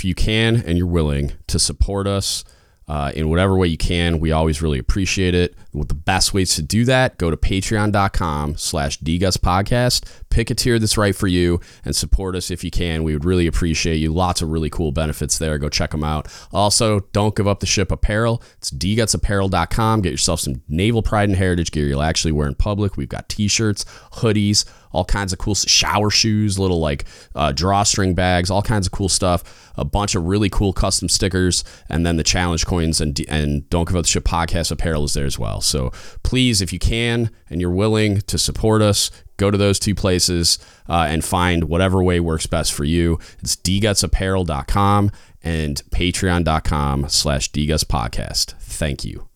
if you can and you're willing to support us uh, in whatever way you can, we always really appreciate it. With the best ways to do that, go to patreon.com slash podcast. Pick a tier that's right for you and support us if you can. We would really appreciate you. Lots of really cool benefits there. Go check them out. Also, don't give up the ship apparel. It's dgutsapparel.com. Get yourself some naval pride and heritage gear you'll actually wear in public. We've got t-shirts, hoodies, all kinds of cool shower shoes, little like uh, drawstring bags, all kinds of cool stuff. A bunch of really cool custom stickers, and then the challenge coins and and don't give up the ship podcast apparel is there as well. So please, if you can and you're willing to support us, go to those two places uh, and find whatever way works best for you. It's dgutsapparel.com and patreon.com slash dgutspodcast. Thank you.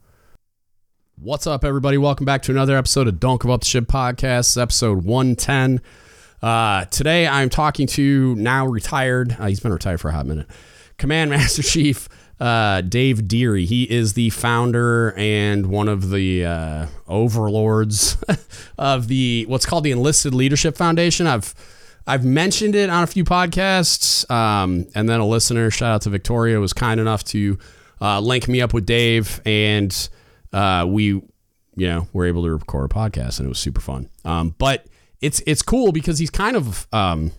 What's up, everybody? Welcome back to another episode of Don't Give Up the Ship podcast, episode 110. Uh, today, I'm talking to now retired, uh, he's been retired for a hot minute, Command Master Chief uh, Dave Dearie. He is the founder and one of the uh, overlords of the what's called the Enlisted Leadership Foundation. I've I've mentioned it on a few podcasts, um, and then a listener, shout out to Victoria, was kind enough to uh, link me up with Dave and uh, we, you know, were able to record a podcast and it was super fun. Um, but it's it's cool because he's kind of um,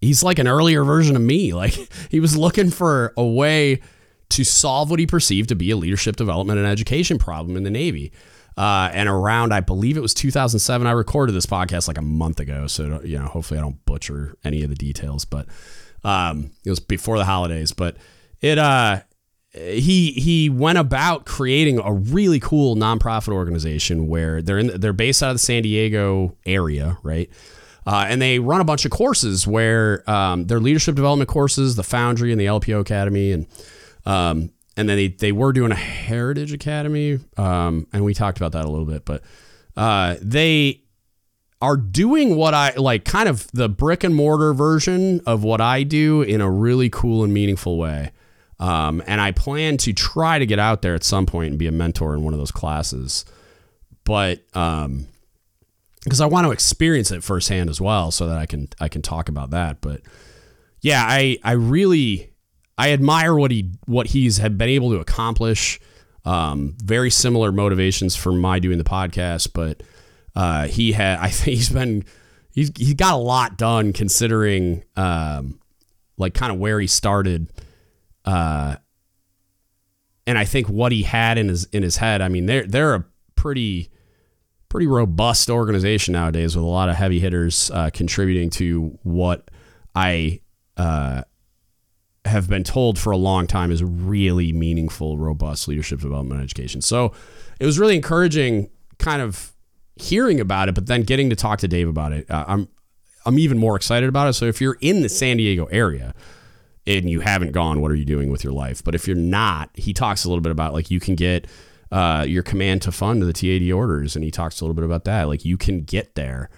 he's like an earlier version of me. Like he was looking for a way to solve what he perceived to be a leadership development and education problem in the Navy. Uh, and around, I believe it was 2007. I recorded this podcast like a month ago, so you know, hopefully I don't butcher any of the details. But um, it was before the holidays. But it uh, he he went about creating a really cool nonprofit organization where they're in they're based out of the San Diego area, right? Uh, and they run a bunch of courses where um, they're leadership development courses, the Foundry and the LPO Academy, and um, and then they, they were doing a Heritage Academy, um, and we talked about that a little bit, but uh, they are doing what I like, kind of the brick and mortar version of what I do in a really cool and meaningful way. Um, and I plan to try to get out there at some point and be a mentor in one of those classes. But um, because I want to experience it firsthand as well, so that I can I can talk about that. But yeah, I I really I admire what he what he's had been able to accomplish. Um, very similar motivations for my doing the podcast, but uh, he had I think he's been he's he got a lot done considering um, like kind of where he started uh, and I think what he had in his in his head, I mean, they're they're a pretty pretty robust organization nowadays with a lot of heavy hitters uh, contributing to what I uh, have been told for a long time is really meaningful, robust leadership development education. So it was really encouraging, kind of hearing about it, but then getting to talk to Dave about it. Uh, I'm I'm even more excited about it. So if you're in the San Diego area and you haven't gone, what are you doing with your life? But if you're not, he talks a little bit about like you can get uh, your command to fund the TAD orders, and he talks a little bit about that. Like you can get there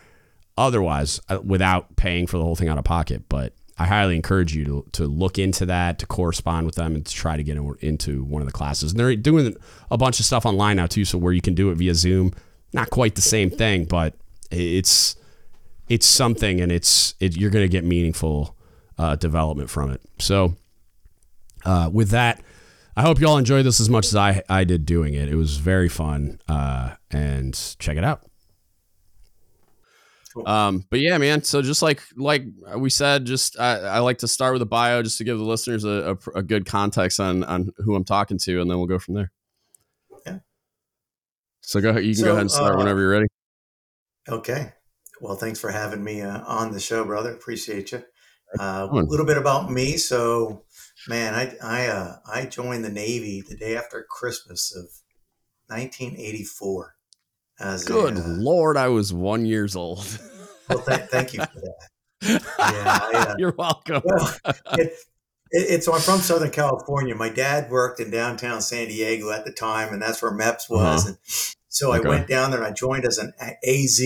otherwise uh, without paying for the whole thing out of pocket. But I highly encourage you to, to look into that, to correspond with them, and to try to get into one of the classes. And they're doing a bunch of stuff online now too, so where you can do it via Zoom. Not quite the same thing, but it's it's something, and it's it, you're going to get meaningful uh, development from it. So, uh, with that, I hope you all enjoyed this as much as I, I did doing it. It was very fun. Uh, and check it out. Um, but yeah, man. So just like like we said, just I, I like to start with a bio just to give the listeners a, a, a, good context on on who I'm talking to, and then we'll go from there. Yeah. So go ahead. You can so, go ahead and start uh, whenever you're ready. Okay. Well, thanks for having me uh, on the show, brother. Appreciate you. Uh, a little bit about me. So, man, I I uh, I joined the Navy the day after Christmas of 1984. As Good a, uh, Lord, I was one years old. well, th- thank you for that. Yeah, I, uh, you're welcome. Well, it, it, so I'm from Southern California. My dad worked in downtown San Diego at the time, and that's where MEPS was. Uh-huh. And so okay. I went down there and I joined as an AZ,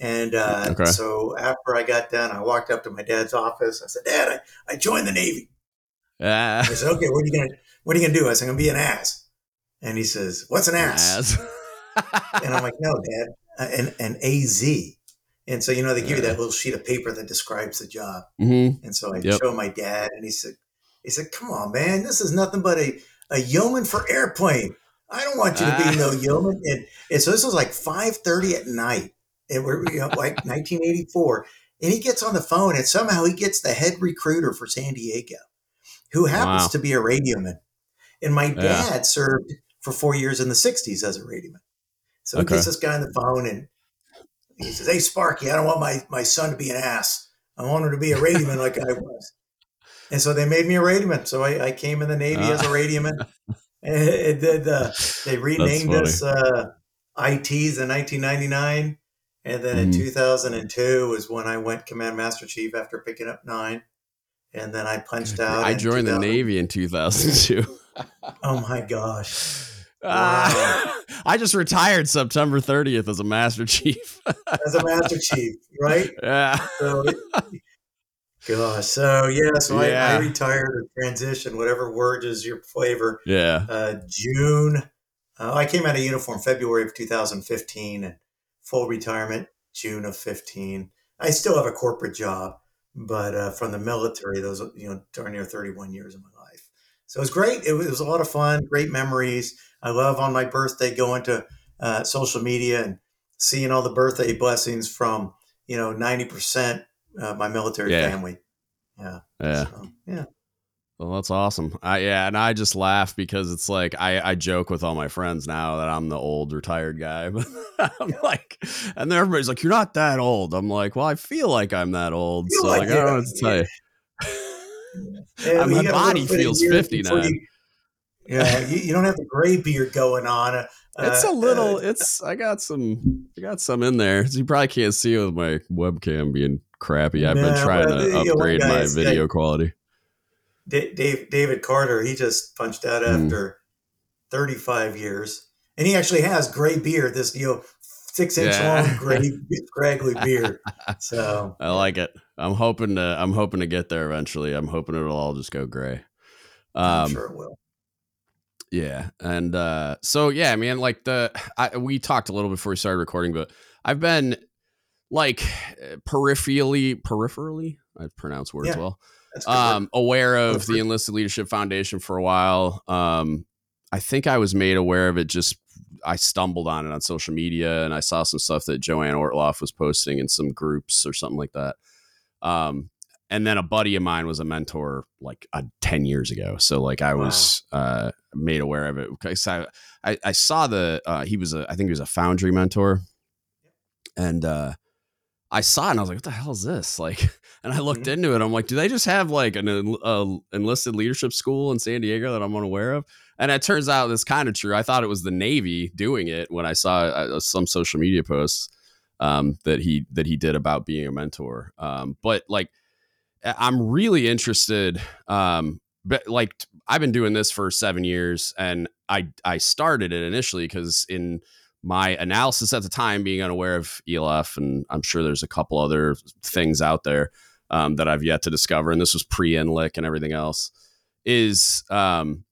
and uh, okay. so after I got done, I walked up to my dad's office. I said, "Dad, I, I joined the Navy." Uh, I said, "Okay, what are you gonna What are you gonna do?" I said, "I'm gonna be an ass." And he says, "What's an ass?" ass. and I'm like, "No, Dad, an an AZ." And so, you know, they give you that little sheet of paper that describes the job. Mm-hmm. And so I Yep. show my dad, and he said, "He said, come on, man, this is nothing but a, a yeoman for airplane. I don't want you to Ah. be no yeoman." And, and so this was like five thirty at night, and we're you know, like 1984. And he gets on the phone, and somehow he gets the head recruiter for San Diego, who happens Wow. to be a radioman. And my Yeah. dad served for four years in the '60s as a radioman. So he gets this guy on the phone, and he says, "Hey, Sparky, I don't want my my son to be an ass. I want him to be a radioman like I was." And so they made me a radioman. So I, I came in the Navy as a Ah. radioman. and did, uh, they renamed us uh, ITs in 1999. And then in Mhm. 2002 was when I went Command Master Chief after picking up nine. And then I punched out. I joined the Navy in 2002. Oh my gosh. Ah, I just retired September 30th as a Master Chief. As a Master Chief, right? yeah. So, gosh. So, yeah, so I, I retired or transitioned, whatever word is your flavor. Yeah. uh, June. Uh, I came out of uniform February of 2015 and full retirement June of 15. I still have a corporate job, but uh, from the military, those you know darn near 31 years of my life. So it was great. It was, it was a lot of fun, great memories. I love on my birthday going to uh, social media and seeing all the birthday blessings from you know 90 percent of my military Yeah. family. Yeah, Yeah. so, yeah. Well, that's awesome. I, yeah, and I just laugh because it's like I, I joke with all my friends now that I'm the old retired guy. But I'm like, and then everybody's like, "You're not that old." I'm like, "Well, I feel like I'm that old." So like like, I don't know what to tell you. Yeah, my you got a body little bit of feels 50 now. yeah, you, you don't have the gray beard going on. Uh, It's a uh, little. uh, It's I got some. I got some in there. So you probably can't see it with my webcam being crappy. I've been trying well, to you know, one upgrade guy my video quality. Da- Dave, David Carter, he just punched out Hmm. after 35 years. And he actually has gray beard, this, you know, six inch Yeah. long gray, scraggly beard. So, I like it. I'm hoping to. I'm hoping to get there eventually. I'm hoping it'll all just go gray. I'm Um, sure it will. Yeah, and uh, so yeah, man, like the I, we talked a little before we started recording, but I've been like peripherally, peripherally, I pronounce words Yeah, well. Um, aware of the Enlisted Leadership Foundation for a while. Um, I think I was made aware of it just I stumbled on it on social media and I saw some stuff that Joanne Ortloff was posting in some groups or something like that. Um, and then a buddy of mine was a mentor like uh, 10 years ago. So like I was uh, made aware of it. because I, I, I saw the, uh, he was a, I think he was a foundry mentor. And uh, I saw it and I was like, what the hell is this? Like, and I looked Mhm. into it. I'm like, do they just have like an uh, enlisted leadership school in San Diego that I'm unaware of? And it turns out it's kind of true. I thought it was the Navy doing it when I saw uh, some social media posts um, that he that he did about being a mentor. Um, but like, I'm really interested. Um, but like, I've been doing this for seven years, and I I started it initially because in my analysis at the time, being unaware of ELF, and I'm sure there's a couple other things out there um, that I've yet to discover, and this was pre NLIC and everything else, is um,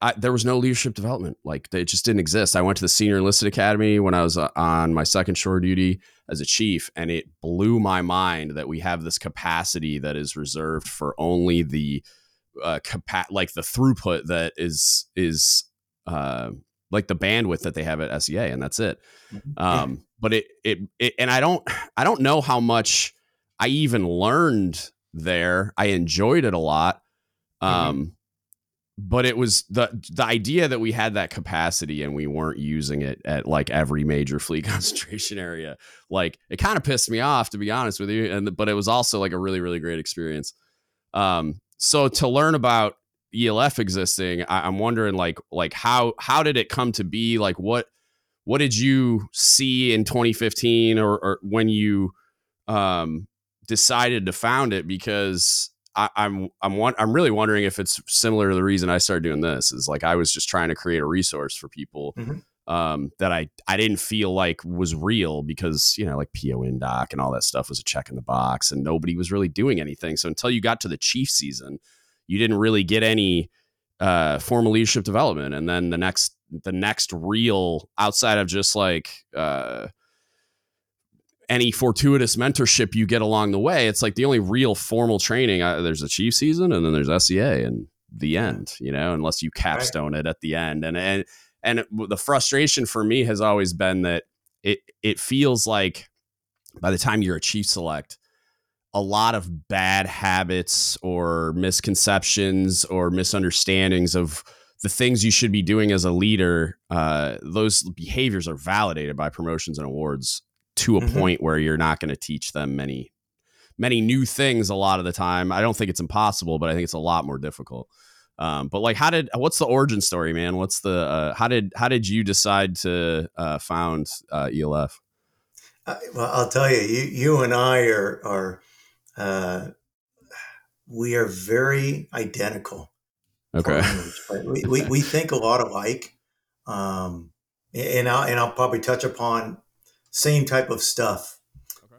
I, there was no leadership development. Like it just didn't exist. I went to the Senior Enlisted Academy when I was uh, on my second shore duty as a chief, and it blew my mind that we have this capacity that is reserved for only the uh, capa- like the throughput that is is uh, like the bandwidth that they have at SEA, and that's it. Um, but it, it it and I don't I don't know how much I even learned there. I enjoyed it a lot. Um, but it was the the idea that we had that capacity and we weren't using it at like every major fleet concentration area. Like it kind of pissed me off to be honest with you. And but it was also like a really really great experience. Um, so to learn about ELF existing, I, I'm wondering like like how how did it come to be? Like what what did you see in 2015 or, or when you um, decided to found it? Because I, I'm I'm one, I'm really wondering if it's similar to the reason I started doing this. Is like I was just trying to create a resource for people Mhm. um, that I I didn't feel like was real because you know like PO Indoc and all that stuff was a check in the box and nobody was really doing anything. So until you got to the chief season, you didn't really get any uh, formal leadership development. And then the next the next real outside of just like uh, any fortuitous mentorship you get along the way. It's like the only real formal training. Uh, there's a chief season, and then there's SEA, and the end. You know, unless you capstone right. it at the end, and and and the frustration for me has always been that it it feels like by the time you're a chief select a lot of bad habits or misconceptions or misunderstandings of the things you should be doing as a leader, uh, those behaviors are validated by promotions and awards to a mm-hmm. point where you're not going to teach them many, many new things a lot of the time. I don't think it's impossible, but I think it's a lot more difficult. Um, but like, how did what's the origin story, man? What's the uh, how did how did you decide to uh, found uh, ELF? Uh, well, I'll tell you, you you and I are are uh, we are very identical. Okay. we, we, we think a lot alike. Um, and I'll, and I'll probably touch upon same type of stuff.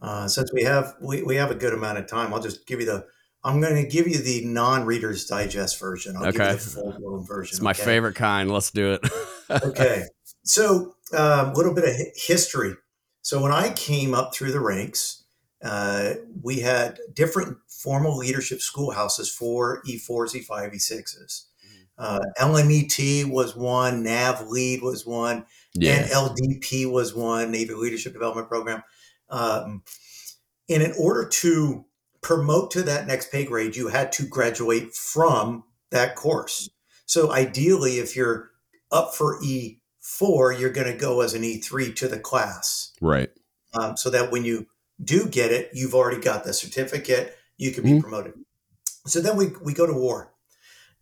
Uh, since we have, we, we have a good amount of time, I'll just give you the, I'm going to give you the non-reader's digest version. I'll okay. give you the full-blown version. It's my okay? favorite kind. Let's do it. okay. So a um, little bit of history. So when I came up through the ranks, uh, we had different formal leadership schoolhouses for E4s, E5, E6s. Uh, LMET was one, NAV Lead was one, yeah. LDP was one, Navy Leadership Development Program. Um, and in order to promote to that next pay grade, you had to graduate from that course. So ideally, if you're up for E4, you're going to go as an E3 to the class. Right. Um, so that when you do get it, you've already got the certificate, you can be mm-hmm. promoted. So then we, we go to war.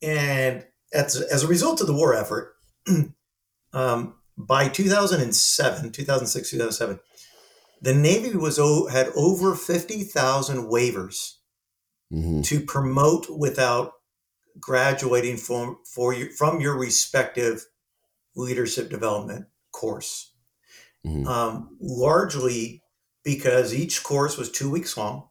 And as, as a result of the war effort, um, by 2007, 2006, 2007, the Navy was had over 50,000 waivers mm-hmm. to promote without graduating from, for your, from your respective leadership development course. Mm-hmm. Um, largely because each course was two weeks long.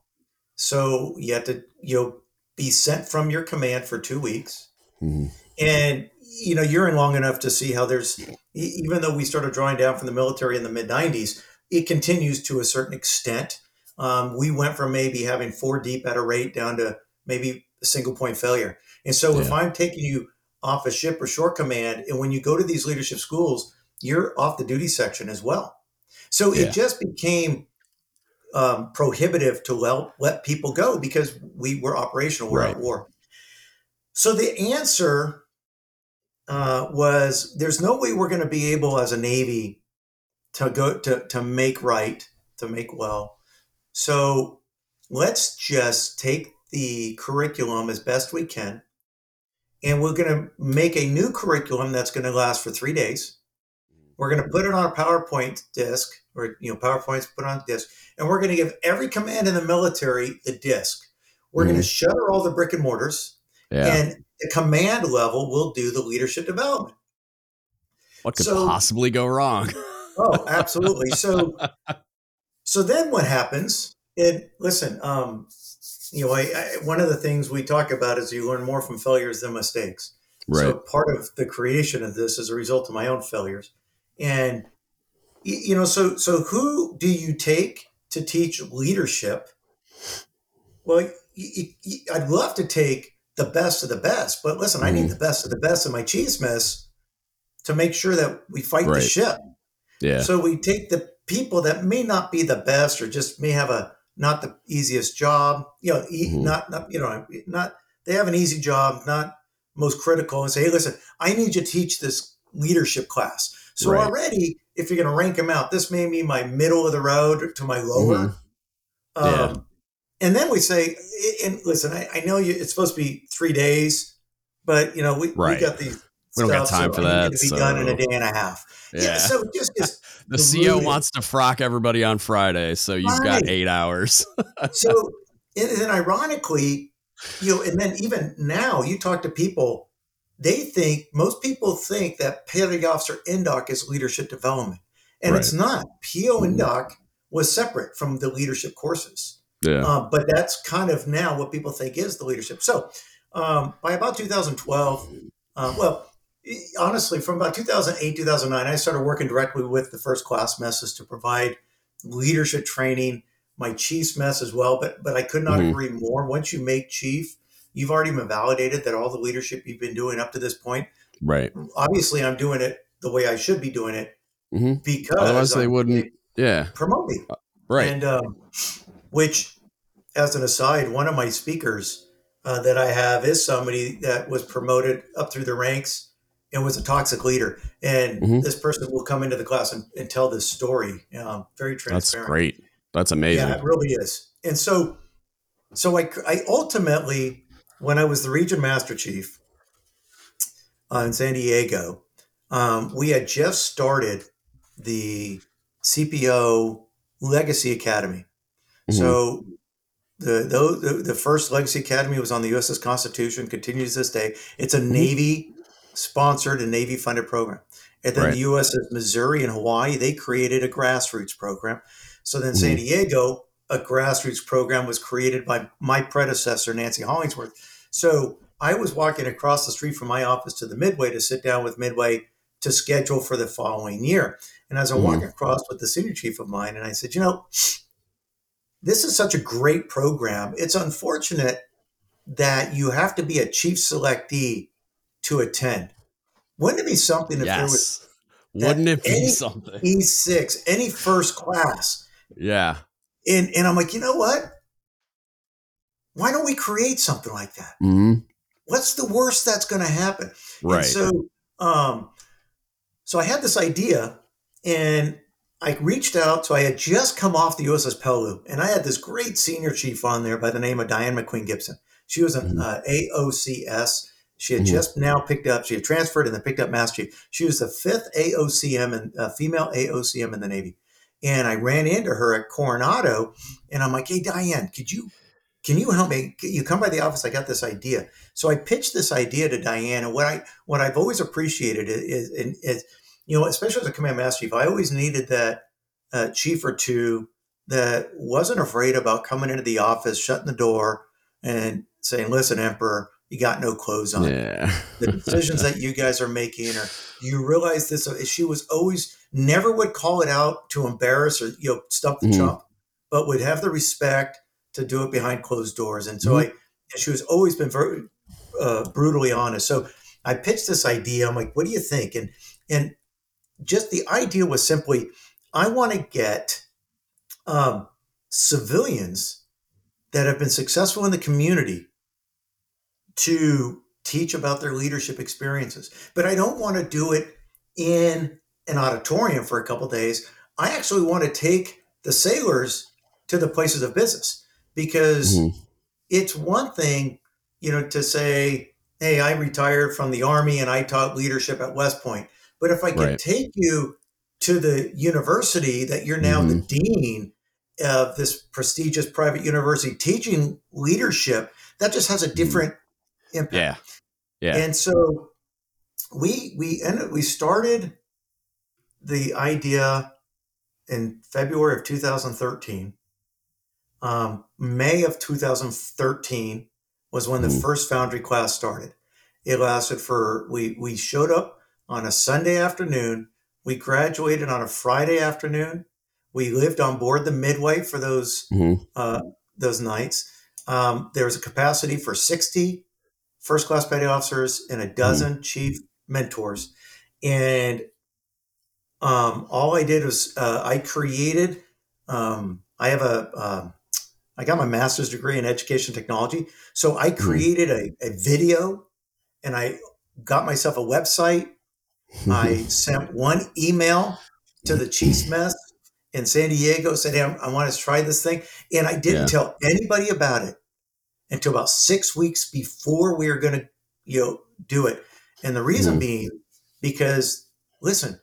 So you had to, you know, be sent from your command for two weeks. Mm-hmm. And, you know, you're in long enough to see how there's, even though we started drawing down from the military in the mid 90s, it continues to a certain extent. Um, we went from maybe having four deep at a rate down to maybe a single point failure. And so yeah. if I'm taking you off a ship or shore command, and when you go to these leadership schools, you're off the duty section as well. So yeah. it just became um, prohibitive to let, let people go because we were operational, we're right. at war. So the answer uh, was there's no way we're going to be able as a Navy to go to, to make right, to make well. So let's just take the curriculum as best we can. And we're going to make a new curriculum that's going to last for three days. We're going to put it on a PowerPoint disk or, you know, PowerPoint's put on disk and we're going to give every command in the military the disk. We're mm. going to shutter all the brick and mortars, yeah. and the command level will do the leadership development. What could so, possibly go wrong? oh, absolutely. So, so then what happens? And listen, um, you know, I, I, one of the things we talk about is you learn more from failures than mistakes. Right. So part of the creation of this is a result of my own failures, and you know, so so who do you take to teach leadership, well, I'd love to take the best of the best, but listen, mm. I need mm-hmm. the best of the best of my chief's mess to make sure that we fight right. the ship. Yeah. So we take the people that may not be the best or just may have a not the easiest job, you know, mm-hmm. not not you know, not they have an easy job, not most critical, and say, hey, listen, I need you to teach this leadership class. So right. already if you're going to rank them out, this may be my middle of the road to my lower. Mm-hmm. Um, yeah. And then we say, and listen, I, I, know you, it's supposed to be three days, but you know, we, right. we got these. We don't got time so for that. To be so. done in a day and a half. Yeah. yeah so just, just the CEO wants to frock everybody on Friday, so you've right. got eight hours. so, and then ironically, you know, and then even now, you talk to people they think most people think that petty officer indoc is leadership development and right. it's not po mm-hmm. was separate from the leadership courses yeah. Uh, but that's kind of now what people think is the leadership so um, by about 2012 uh, well honestly from about 2008 2009 i started working directly with the first class messes to provide leadership training, my chief's mess as well. But but I could not mm-hmm. agree more. Once you make chief, you've already been validated that all the leadership you've been doing up to this point. Right. Obviously, I'm doing it the way I should be doing it mm-hmm. because otherwise they I'm, wouldn't. yeah. Promote me. Uh, right. And um, which, as an aside, one of my speakers uh, that I have is somebody that was promoted up through the ranks and was a toxic leader. And mm-hmm. this person will come into the class and, and tell this story. Um, very transparent. That's great. That's amazing. Yeah, it really is. And so, so I, I ultimately, when I was the region master chief uh, in San Diego, um, we had just started the CPO Legacy Academy. Mm-hmm. So the, the the first Legacy Academy was on the USS Constitution, continues to this day. It's a mm-hmm. Navy sponsored and Navy funded program. And then right. the USS Missouri and Hawaii, they created a grassroots program. So then mm-hmm. San Diego, a grassroots program was created by my predecessor, Nancy Hollingsworth. So I was walking across the street from my office to the Midway to sit down with Midway to schedule for the following year. And as I'm mm-hmm. walking across with the senior chief of mine, and I said, you know, this is such a great program. It's unfortunate that you have to be a chief selectee to attend. Wouldn't it be something if yes. there was wouldn't it be something? E6, any first class. Yeah. And and I'm like, you know what? Why don't we create something like that? Mm-hmm. What's the worst that's going to happen? Right. And so, um, so I had this idea, and I reached out. So I had just come off the USS Peleliu, and I had this great senior chief on there by the name of Diane McQueen Gibson. She was an mm-hmm. uh, AOCS. She had mm-hmm. just now picked up. She had transferred and then picked up Master Chief. She was the fifth AOCM and uh, female AOCM in the Navy. And I ran into her at Coronado, and I'm like, "Hey, Diane, could you can you help me? You come by the office. I got this idea." So I pitched this idea to Diane, and what I what I've always appreciated is, is, is you know, especially as a command master chief, I always needed that uh, chief or two that wasn't afraid about coming into the office, shutting the door, and saying, "Listen, Emperor, you got no clothes on. Yeah. the decisions that you guys are making, or you realize this? Uh, she was always never would call it out to embarrass or you know stuff the mm-hmm. chump, but would have the respect to do it behind closed doors. And so mm-hmm. I, she was always been very uh, brutally honest. So I pitched this idea. I'm like, what do you think? And and just the idea was simply, I want to get um, civilians that have been successful in the community to teach about their leadership experiences. But I don't want to do it in an auditorium for a couple days. I actually want to take the sailors to the places of business because mm-hmm. it's one thing, you know, to say, "Hey, I retired from the army and I taught leadership at West Point." But if I can right. take you to the university that you're now mm-hmm. the dean of this prestigious private university teaching leadership, that just has a mm-hmm. different impact. Yeah. Yeah. And so we we ended we started the idea in February of 2013. Um, May of 2013 was when the mm. first Foundry class started. It lasted for we we showed up on a Sunday afternoon. We graduated on a Friday afternoon. We lived on board the Midway for those mm-hmm. uh, those nights. Um, there was a capacity for 60 first class petty officers and a hmm. dozen mm. chief mentors. And um, all I did was uh, I created, um, I have a, uh, I got my master's degree in education technology. So I hmm. created a, a video and I got myself a website. I sent one email to the chief's mess in San Diego, said, hey, I want to try this thing. And I didn't yeah. tell anybody about it until about six weeks before we were going to, you know, do it. And the reason mm-hmm. being because, listen,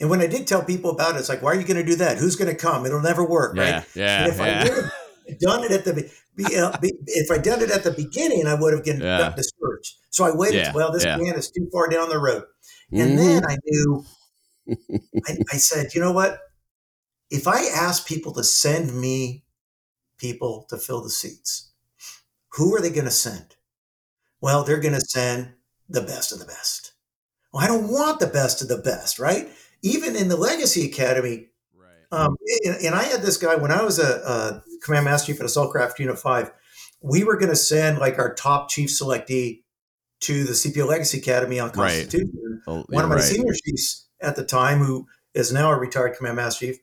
and when I did tell people about it, it's like, why are you going to do that? Who's going to come? It'll never work, yeah, right? Yeah, if yeah. I would have done it at the uh, if I done it at the beginning, I would have gotten yeah. discouraged. So I waited. Yeah, well, this yeah. man is too far down the road, and mm-hmm. then I knew. I, I said, you know what? If I ask people to send me people to fill the seats, who are they going to send? Well, they're going to send the best of the best. Well, I don't want the best of the best, right? Even in the Legacy Academy. Um, and, and, I had this guy when I was a, a command master chief at Assault Craft Unit Five. We were going to send like our top chief selectee to the CPO Legacy Academy on Constitution. Right. Oh, One of my right. senior chiefs at the time, who is now a retired command master chief,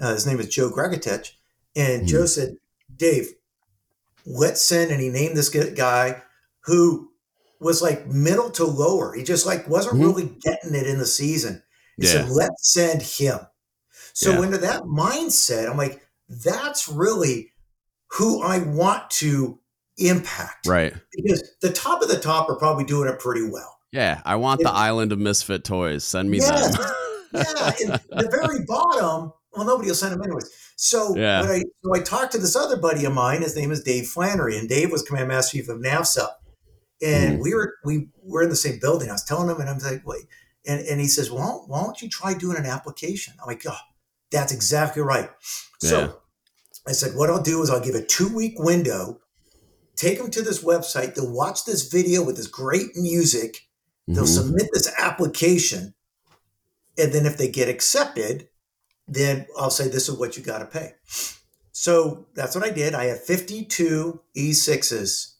uh, his name is Joe Gregatech, and mm. Joe said, "Dave, let's send." And he named this guy who was like middle to lower. He just like wasn't mm-hmm. really getting it in the season. He yeah. said, "Let's send him." So yeah. into that mindset, I'm like, that's really who I want to impact. Right. Because the top of the top are probably doing it pretty well. Yeah. I want the island of misfit toys. Send me them. yeah. And the very bottom, well, nobody will send them anyways. So yeah. I, so I talked to this other buddy of mine. His name is Dave Flannery, and Dave was command master chief of NAVSA. And mm. we were we were in the same building. I was telling him, and I'm like, wait. And, and he says, well, why don't you try doing an application? I'm like, oh, that's exactly right. So. I said, what I'll do is I'll give a two week window, take them to this website. They'll watch this video with this great music. They'll mm-hmm. submit this application. And then if they get accepted, then I'll say, this is what you got to pay. So that's what I did. I had 52 E6s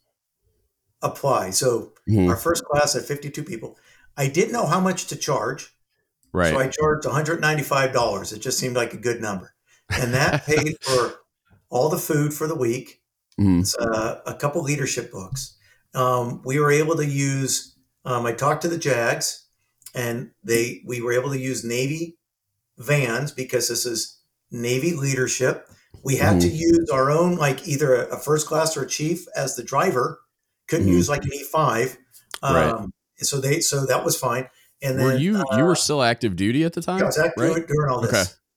apply. So mm-hmm. our first class had 52 people. I didn't know how much to charge. Right. So I charged $195. It just seemed like a good number. And that paid for all the food for the week, mm. uh, a couple leadership books. Um, we were able to use, um, I talked to the JAGs and they, we were able to use Navy vans because this is Navy leadership. We had mm. to use our own, like either a, a, first class or a chief as the driver. Couldn't mm. use like an E5. Um, right. So they, so that was fine. And then, were you uh, you were still active duty at the time? Yeah, I was active right? during all this.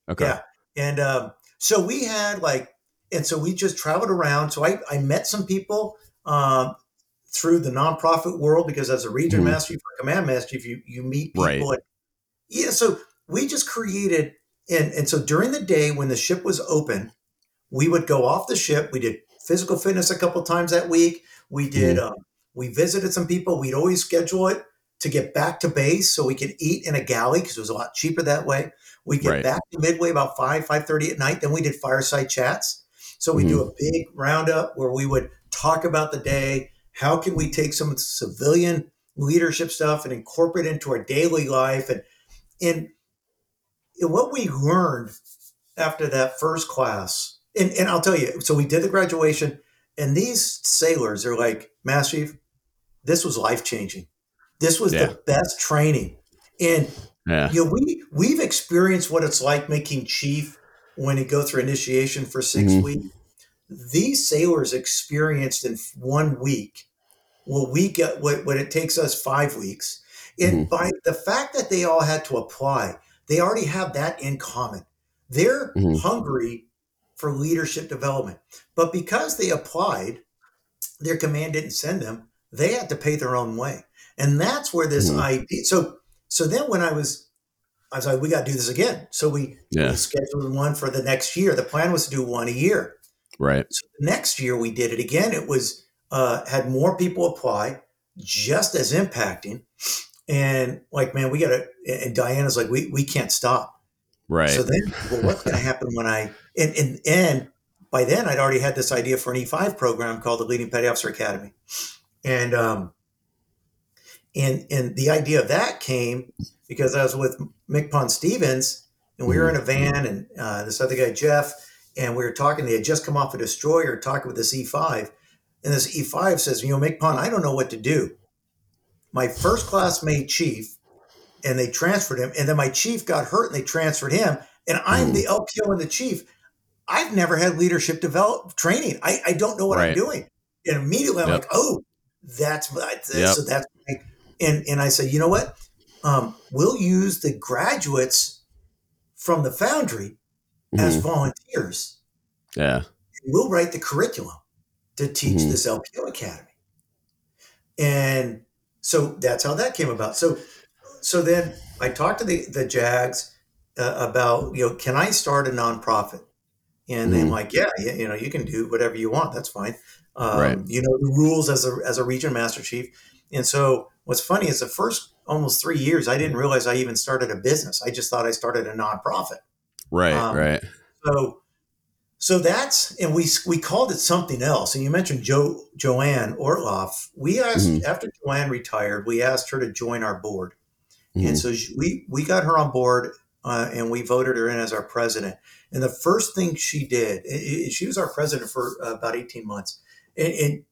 Okay. Okay. Yeah. And um, so we had like, and so we just traveled around. So I, I met some people um, through the nonprofit world because as a region mm. master chief or command master chief, you you meet people. Right. At, yeah. So we just created, and and so during the day when the ship was open, we would go off the ship. We did physical fitness a couple times that week. We did. Mm. Um, we visited some people. We'd always schedule it to get back to base so we could eat in a galley because it was a lot cheaper that way. We get right. back to Midway about five five thirty at night. Then we did fireside chats. So we mm-hmm. do a big roundup where we would talk about the day. How can we take some civilian leadership stuff and incorporate it into our daily life? And and, and what we learned after that first class, and, and I'll tell you, so we did the graduation, and these sailors are like, Master Chief, this was life changing this was yeah. the best training. And yeah. you know, we we've experienced what it's like making chief when you go through initiation for 6 mm-hmm. weeks. These sailors experienced in one week what we get what, what it takes us five weeks. And mm-hmm. by the fact that they all had to apply, they already have that in common. They're mm-hmm. hungry for leadership development. But because they applied, their command didn't send them, they had to pay their own way. And that's where this mm-hmm. idea. So so then when I was I was like, we got to do this again. So we, yeah. we, scheduled one for the next year. The plan was to do one a year. Right. So next year we did it again. It was uh, had more people apply, just as impacting. And like, man, we got to. And Diana's like, we we can't stop. Right. So then, well, what's going to happen when I and and and by then I'd already had this idea for an E5 program called the Leading Petty Officer Academy, and um, and and the idea of that came because I was with Mick Pond Stevens and we were in a mm-hmm. van and uh, this other guy Jeff and we were talking. They had just come off a destroyer talking with this E5, and this E5 says, "You know, Mick Pond, I don't know what to do. My first class made chief, and they transferred him, and then my chief got hurt and they transferred him, and I'm mm. the LPO and the chief. I've never had leadership develop training. I, I don't know what right. I'm doing." And immediately I'm yep. like, "Oh, that's that's yep. so that's and and I said, you know what? Um, we'll use the graduates from the foundry mm-hmm. as volunteers. Yeah. We'll write the curriculum to teach mm-hmm. this LPO academy. And so that's how that came about. So so then I talked to the the JAGs uh, about, you know, can I start a nonprofit? And mm-hmm. they're like, yeah, yeah, you know, you can do whatever you want. That's fine. Um, right. You know the rules as a as a region master chief. And so what's funny is the first almost three years, I didn't realize I even started a business. I just thought I started a nonprofit. Right, um, right. So, so that's and we we called it something else. And you mentioned Joe Joanne Ortloff. We asked mm-hmm. after Joanne retired, we asked her to join our board, mm-hmm. and so she, we we got her on board uh, and we voted her in as our president. And the first thing she did, it, it, she was our president for uh, about eighteen months, and, and,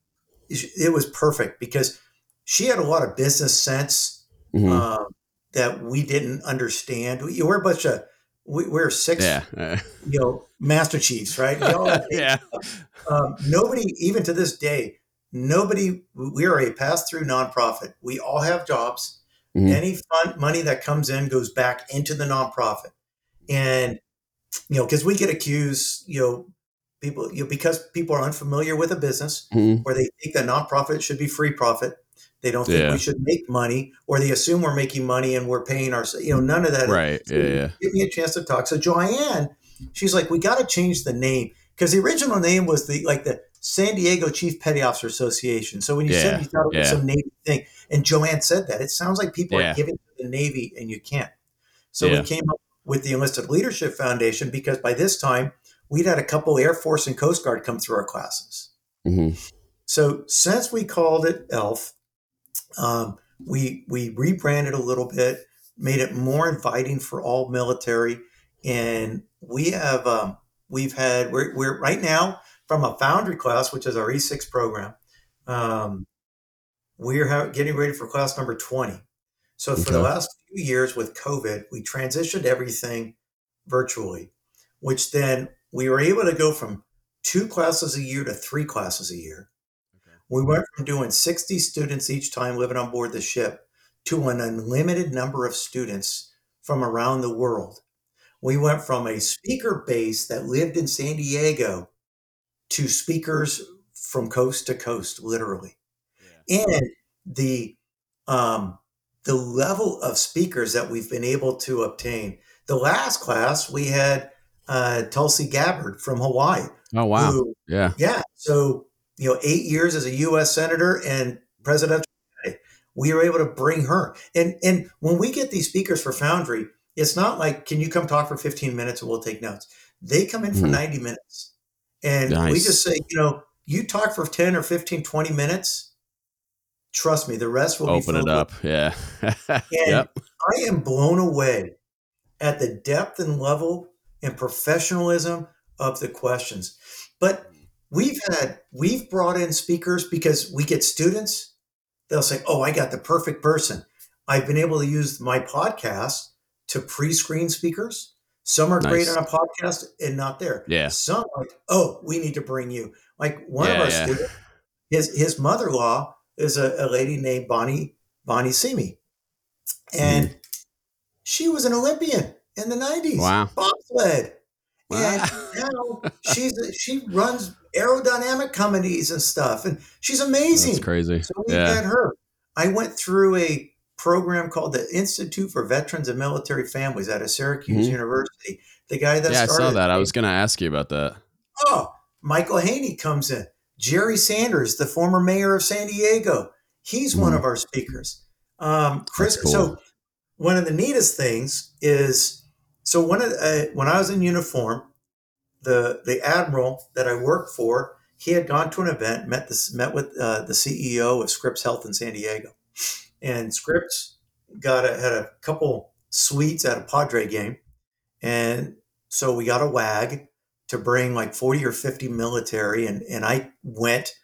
it was perfect because she had a lot of business sense. Mm-hmm. Um, that we didn't understand. We, we're a bunch of we, are six, yeah. you know, master chiefs, right? yeah. Um, nobody, even to this day, nobody. We are a pass-through nonprofit. We all have jobs. Mm-hmm. Any fund money that comes in goes back into the nonprofit, and you know, because we get accused, you know, people, you know, because people are unfamiliar with a business, mm-hmm. or they think that nonprofit should be free profit they don't think yeah. we should make money, or they assume we're making money and we're paying our. You know, none of that. Right. So yeah, yeah. Give me a chance to talk. So Joanne, she's like, we got to change the name because the original name was the like the San Diego Chief Petty Officer Association. So when you yeah. said you thought it was yeah. some Navy thing, and Joanne said that, it sounds like people are giving to the Navy and you can't. So we came up with the Enlisted Leadership Foundation because by this time we'd had a couple Air Force and Coast Guard come through our classes. Mm-hmm. So since we called it ELF, um, we we rebranded a little bit, made it more inviting for all military, and we have um, we've had we're, we're right now from a foundry class, which is our E6 program. Um, we're getting ready for class number 20. So for okay. the last few years with COVID, we transitioned everything virtually, which then we were able to go from two classes a year to three classes a year. We went from doing 60 students each time living on board the ship to an unlimited number of students from around the world. We went from a speaker base that lived in San Diego to speakers from coast to coast, literally. Yeah. And the um, the level of speakers that we've been able to obtain. The last class we had uh, Tulsi Gabbard from Hawaii. Oh wow! Who, yeah, yeah. So you know, eight years as a U.S. senator and presidential. We were able to bring her, and and when we get these speakers for Foundry, it's not like, can you come talk for 15 minutes and we'll take notes. They come in for mm. 90 minutes, and nice. we just say, you know, you talk for 10 or 15, 20 minutes. Trust me, the rest will be open it up. With. Yeah, and yep. I am blown away at the depth and level and professionalism of the questions. But We've had we've brought in speakers because we get students. They'll say, "Oh, I got the perfect person." I've been able to use my podcast to pre-screen speakers. Some are nice. great on a podcast and not there. Yeah. Some like, "Oh, we need to bring you." Like one yeah, of our yeah. students, his his mother-in-law is a, a lady named Bonny Bonny Simi, and mm. she was an Olympian in the nineties. Wow. Bobsled. And now she's she runs aerodynamic companies and stuff, and she's amazing. That's crazy. So we yeah. had her. I went through a program called the Institute for Veterans and Military Families out of Syracuse mm-hmm. University. The guy that yeah, I saw that. I was going to ask you about that. Oh, Michael Haynie comes in. Jerry Sanders, the former mayor of San Diego, he's mm-hmm. one of our speakers. Um, Chris. Cool. So one of the neatest things is so of uh, when I was in uniform, the the admiral that I worked for, he had gone to an event, met this met with uh, the CEO of Scripps Health in San Diego, and Scripps got a, had a couple suites at a Padre game, and so we got a wag to bring like 40 or 50 military and and I went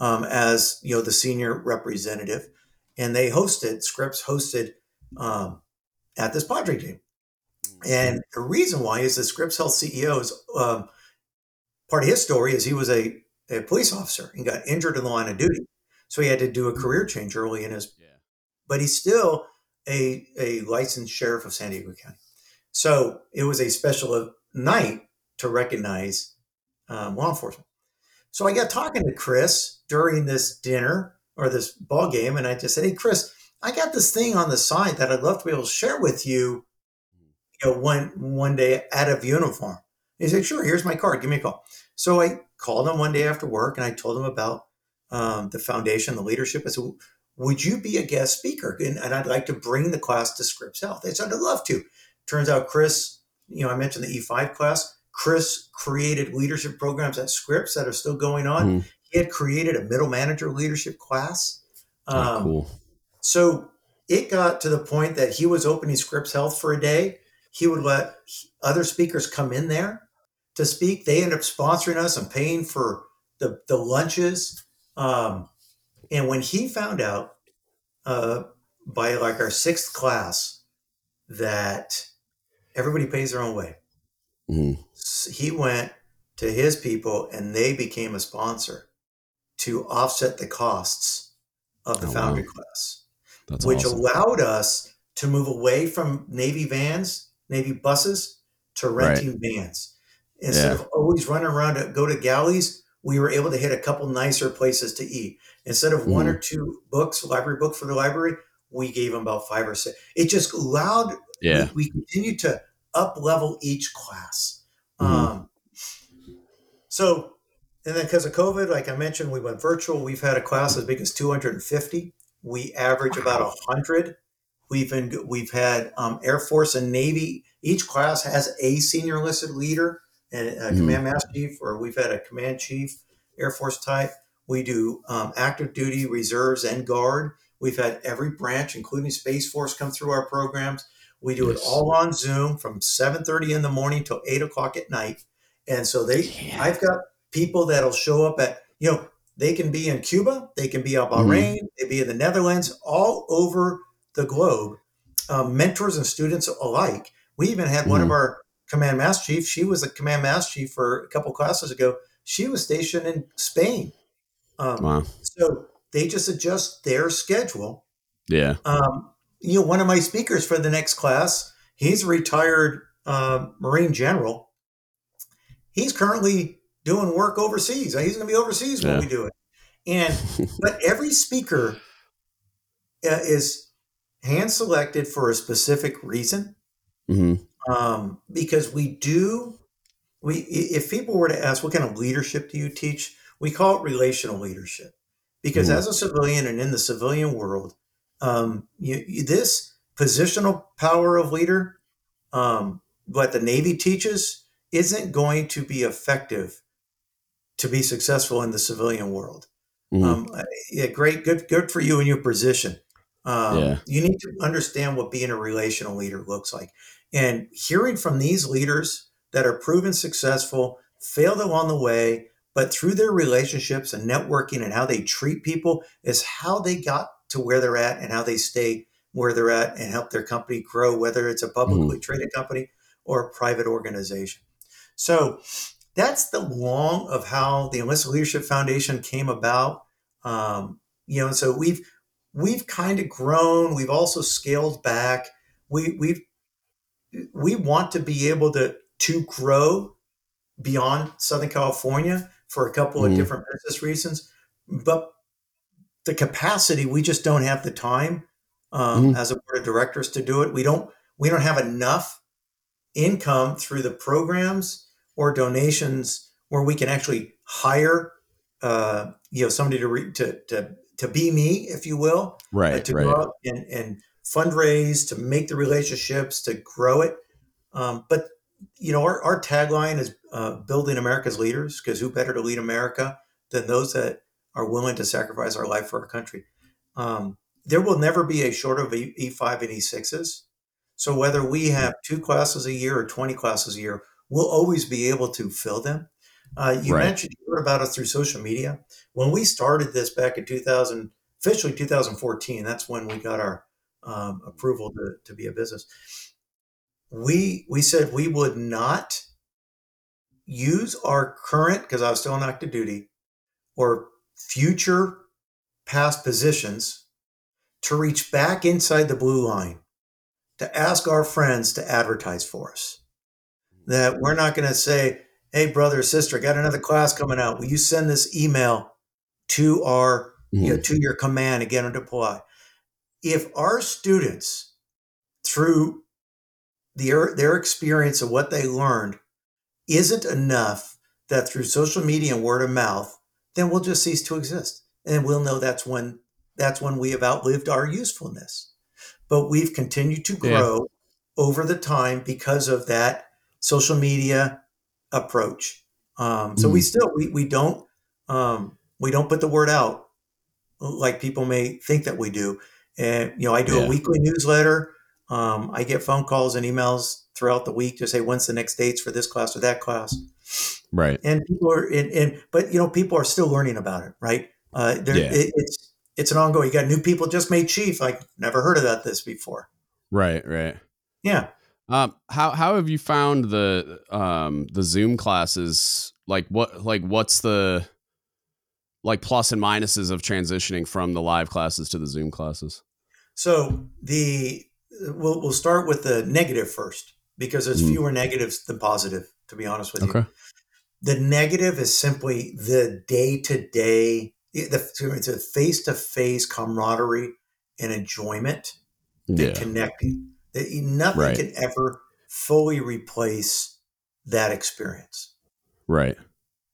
um, as you know the senior representative. And they hosted Scripps hosted um, at this Padre game and the reason why is the Scripps Health CEO is um, part of his story is he was a, a police officer and got injured in the line of duty. So he had to do a career change early in his, yeah. but he's still a, a licensed sheriff of San Diego County. So it was a special night to recognize um, law enforcement. So I got talking to Chris during this dinner or this ball game, and I just said, "Hey, Chris, I got this thing on the side that I'd love to be able to share with you you know, one one day out of uniform. He said, "Sure, here's my card. Give me a call." So I called him one day after work, and I told him about um, the foundation, the leadership. I said, "Would you be a guest speaker?" And, and I'd like to bring the class to Scripps Health. They said, "I'd love to." Turns out Chris you know, I mentioned the E5 class. Chris created leadership programs at Scripps that are still going on. Mm-hmm. He had created a middle manager leadership class. Oh, um, cool. So it got to the point that he was opening Scripps Health for a day. He would let other speakers come in there to speak. They ended up sponsoring us and paying for the, the lunches. Um, and when he found out uh, by like our sixth class that everybody pays their own way, mm-hmm. he went to his people and they became a sponsor to offset the costs of the oh, foundry wow. class, That's which awesome. allowed us to move away from Navy vans, Navy buses, to renting right. vans. Instead yeah. of always running around to go to galleys, we were able to hit a couple nicer places to eat. Instead of mm. one or two books, library book for the library, we gave them about five or six. It just allowed, yeah. we, we continued to up level each class. Mm. Um, so, and then because of COVID, like I mentioned, we went virtual. We've had a class as big as 250. We average about 100. We've been, we've had um, Air Force and Navy. Each class has a senior enlisted leader and a mm. command master chief, or we've had a command chief, Air Force type. We do um, active duty, reserves, and guard. We've had every branch, including Space Force, come through our programs. We do yes. it all on Zoom from 7:30 in the morning till 8 o'clock at night. And so they, yeah. I've got people that'll show up at, you know, they can be in Cuba, they can be in mm-hmm. Bahrain, mm. they be in the Netherlands, all over the globe, um, mentors and students alike. We even had mm. one of mm-hmm. our command master chief. She was a command master chief for a couple classes ago. She was stationed in Spain. Um, wow. So they just adjust their schedule. Yeah. Um, you know, one of my speakers for the next class, he's a retired uh, Marine general. He's currently doing work overseas. He's going to be overseas yeah. when we do it. And but every speaker uh, is hand selected for a specific reason. Mm-hmm um, because we do we if people were to ask what kind of leadership do you teach we call it relational leadership because mm-hmm. as a civilian and in the civilian world um, you, you, this positional power of leader um, what the navy teaches isn't going to be effective to be successful in the civilian world mm-hmm. um, yeah great good good for you in your position um, yeah. you need to understand what being a relational leader looks like and hearing from these leaders that are proven successful, failed along the way, but through their relationships and networking and how they treat people is how they got to where they're at and how they stay where they're at and help their company grow, whether it's a publicly mm. traded company or a private organization. So that's the long of how the Enlisted Leadership Foundation came about. Um, you know, so we've we've kind of grown. We've also scaled back. We we've we want to be able to to grow beyond Southern California for a couple mm. of mm-hmm. different business reasons, but the capacity we just don't have the time um, mm. as a board of directors to do it. We don't we don't have enough income through the programs or donations where we can actually hire uh, you know somebody to, re, to to to be me, if you will, right? Uh, to right. go out and and fundraise, to make the relationships, to grow it. Um, but you know, our, our tagline is uh, building America's leaders because who better to lead America than those that are willing to sacrifice our life for our country? Um, there will never be a short of E5 and E6s. So whether we have two classes a year or 20 classes a year, we'll always be able to fill them. Uh, you right. mentioned you heard about us through social media. When we started this back in 2000, officially 2014, that's when we got our um, approval to, to be a business. We we said we would not use our current because I was still on active duty or future past positions to reach back inside the blue line to ask our friends to advertise for us. That we're not going to say, "Hey, brother or sister, I got another class coming out. Will you send this email to our mm-hmm. you know, mm-hmm. to your command again and deploy?" if our students, through their, their experience of what they learned, isn't enough that through social media and word of mouth, then we'll just cease to exist. And we'll know that's when that's when we have outlived our usefulness. But we've continued to grow yeah. over the time because of that social media approach. Um, so mm. we still we we don't um, we don't put the word out like people may think that we do. And you know, I do yeah. a weekly newsletter. Um, I get phone calls and emails throughout the week to say when's the next dates for this class or that class. Right. And people are in, in but you know, people are still learning about it, right? Uh, yeah. It, it's it's an ongoing. You got new people just made chief. Like never heard of that this before. Right. Right. Yeah. Um, how how have you found the um the Zoom classes? Like what like what's the like plus and minuses of transitioning from the live classes to the Zoom classes? So the we'll we'll start with the negative first because there's mm. fewer negatives than positive. To be honest with okay. you, the negative is simply the day to day, the face to face camaraderie and enjoyment, the yeah. connecting Nothing right. can ever fully replace that experience. Right.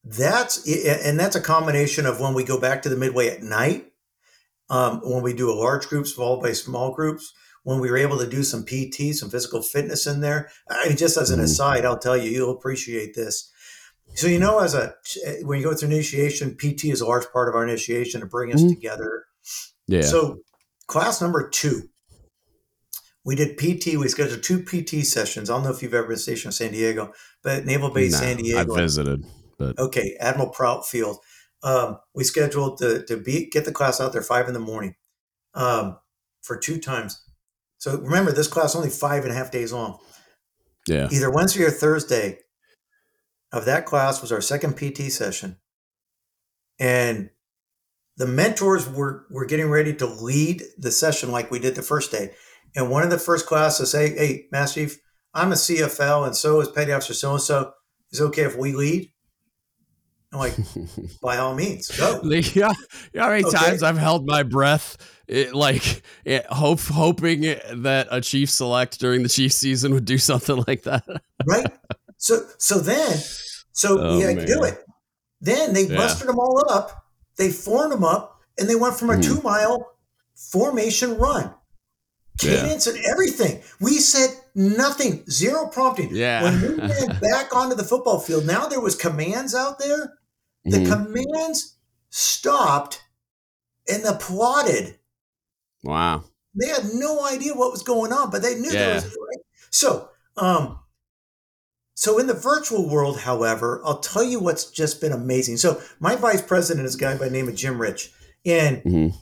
That's and that's a combination of when we go back to the midway at night, um, when we do a large groups followed by small groups, when we were able to do some PT, some physical fitness in there. I mean, just as an mm. aside, I'll tell you, you'll appreciate this. So you know, as a when you go through initiation, PT is a large part of our initiation to bring us mm. together. Yeah. So class number two, we did PT. We scheduled two PT sessions. I don't know if you've ever been stationed in San Diego, but Naval Base San Diego. I visited, but okay, Admiral Prout Field. Um, we scheduled to to be get the class out there five in the morning um, for two times. So remember, this class only five and a half days long. Yeah. Either Wednesday or Thursday of that class was our second PT session, and the mentors were were getting ready to lead the session like we did the first day. And one of the first classes, hey, hey, Master Chief, I'm a CFL and so is Petty Officer so and so. Is it okay if we lead? I'm like, by all means, go. Yeah, how many okay. times I've held my breath, it, like it, hope, hoping that a chief select during the chief season would do something like that. right. So, so then, so oh, yeah, do it. Then they yeah. mustered them all up. They formed them up, and they went from a mm. two mile formation run cadence yeah. and everything. We said nothing, zero prompting. Yeah. When we went back onto the football field, now there was commands out there. The mm-hmm. commands stopped and applauded. Wow. They had no idea what was going on, but they knew yeah. there was so um so in the virtual world, however, I'll tell you what's just been amazing. So my vice president is a guy by the name of Jim Rich. And mm-hmm.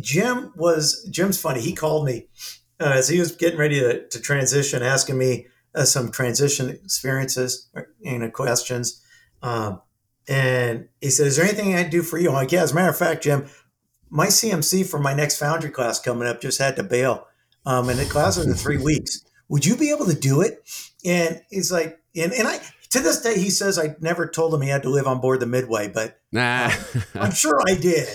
Jim was Jim's funny. He called me uh, as he was getting ready to, to transition, asking me uh, some transition experiences, you know, questions. Um, and he said, "Is there anything I can do for you?" I'm like, "Yeah." As a matter of fact, Jim, my CMC for my next Foundry class coming up just had to bail, um, and the class is in three weeks. Would you be able to do it? And he's like, and, and I to this day he says I never told him he had to live on board the Midway, but nah. uh, I'm sure I did.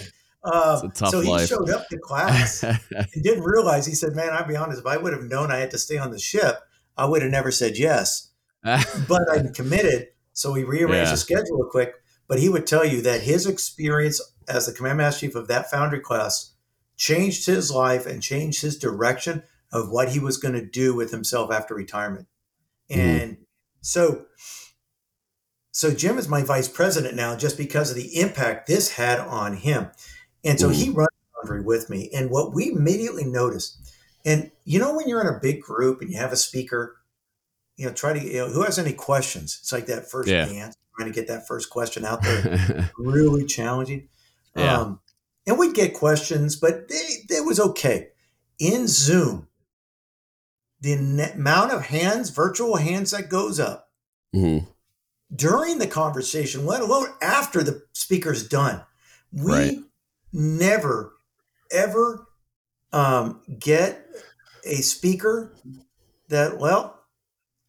Um, so he life. showed up to class and didn't realize. He said, "Man, I'll be honest. If I would have known I had to stay on the ship, I would have never said yes. but I'm committed." So we rearranged yeah. the schedule quick. But he would tell you that his experience as the command master chief of that foundry class changed his life and changed his direction of what he was going to do with himself after retirement. Mm. And so so Jim is my vice president now just because of the impact this had on him. And so he runs Foundry with me. And what we immediately noticed, and you know, when you're in a big group and you have a speaker, you know, try to, you know, who has any questions? It's like that first yeah. dance, trying to get that first question out there, really challenging. Yeah. Um, and we'd get questions, but it, it was okay. In Zoom, the amount of hands, virtual hands that goes up mm-hmm. during the conversation, let alone after the speaker's done, we right never, ever um, get a speaker that, well,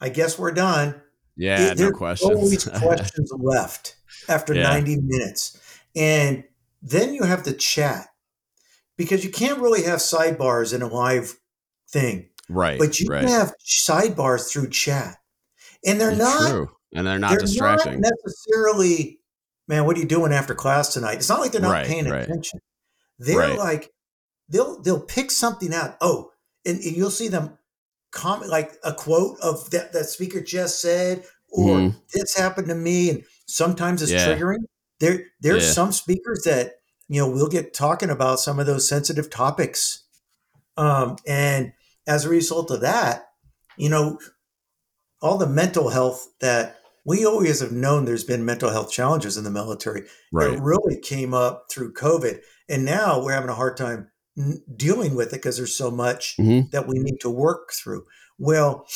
I guess we're done. Yeah, it, no questions. Always questions left after yeah. 90 minutes. And then you have the chat because you can't really have sidebars in a live thing. Right. But you right. can have sidebars through chat. And they're not true. And they're not they're distracting. Not necessarily man, what are you doing after class tonight? It's not like they're not right, paying right. attention. They're right. like, they'll they'll pick something out. Oh, and, and you'll see them comment like a quote of that that speaker just said or mm. this happened to me and sometimes it's yeah. triggering there there's yeah. some speakers that you know we'll get talking about some of those sensitive topics um, and as a result of that you know all the mental health that we always have known there's been mental health challenges in the military right. it really came up through covid and now we're having a hard time dealing with it because there's so much mm-hmm. that we need to work through. Well,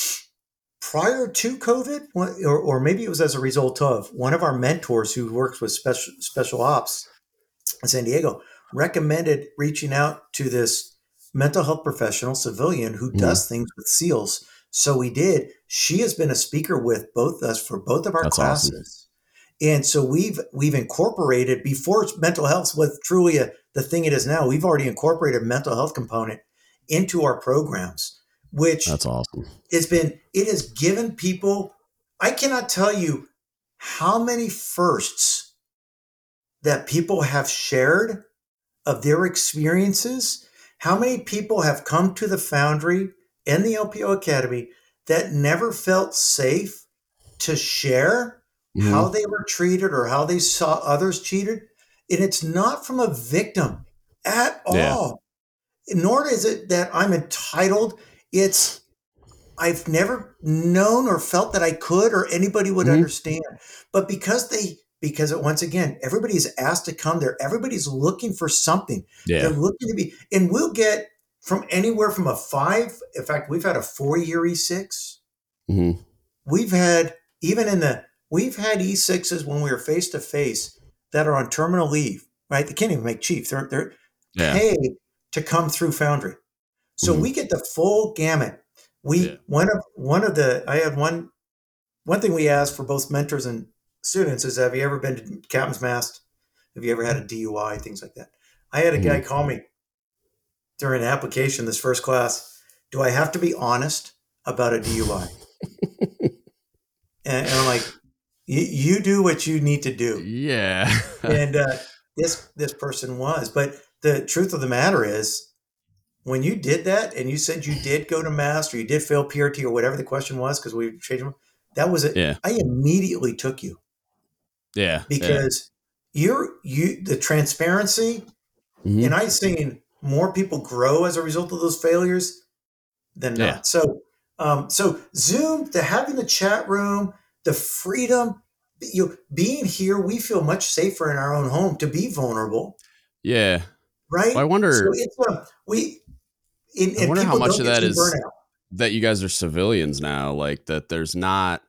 prior to COVID, or, or maybe it was as a result of one of our mentors who works with special special ops in San Diego recommended reaching out to this mental health professional civilian who mm-hmm. does things with SEALs. So we did. She has been a speaker with both us for both of our That's classes. Awesome. And so we've we've incorporated before mental health was truly a the thing it is now, we've already incorporated mental health component into our programs, which that's awesome. It's been it has given people. I cannot tell you how many firsts that people have shared of their experiences. How many people have come to the Foundry and the LPO Academy that never felt safe to share mm-hmm. how they were treated or how they saw others treated and it's not from a victim at all. Yeah. Nor is it that I'm entitled. It's I've never known or felt that I could or anybody would mm-hmm. understand. But because they because it, once again, everybody's asked to come there. Everybody's looking for something. Yeah. They're looking to be, and we'll get from anywhere from a five. In fact, we've had a four year E6. Mm-hmm. We've had even in the we've had E6s when we were face to face that are on terminal leave, right? They can't even make chief. They're they're yeah. paid to come through Foundry. So mm-hmm. we get the full gamut. We yeah. one of one of the I had one one thing we ask for both mentors and students is have you ever been to captain's mast? Have you ever had a DUI? Things like that. I had a mm-hmm. guy call me during an application this first class. Do I have to be honest about a DUI? and, and I'm like, you, do what you need to do. Yeah. and uh, this this person was, but the truth of the matter is, when you did that and you said you did go to mast or you did fail PRT or whatever the question was, because we changed them, that was it. Yeah. I immediately took you. Yeah. Because yeah. you're you the transparency, mm-hmm. and I've seen more people grow as a result of those failures than yeah. not. So um, so Zoom, the having the chat room, the freedom you know, being here we feel much safer in our own home to be vulnerable yeah right well, i wonder so it's um, we in, i wonder how much of that is burnout. that you guys are civilians now like that there's not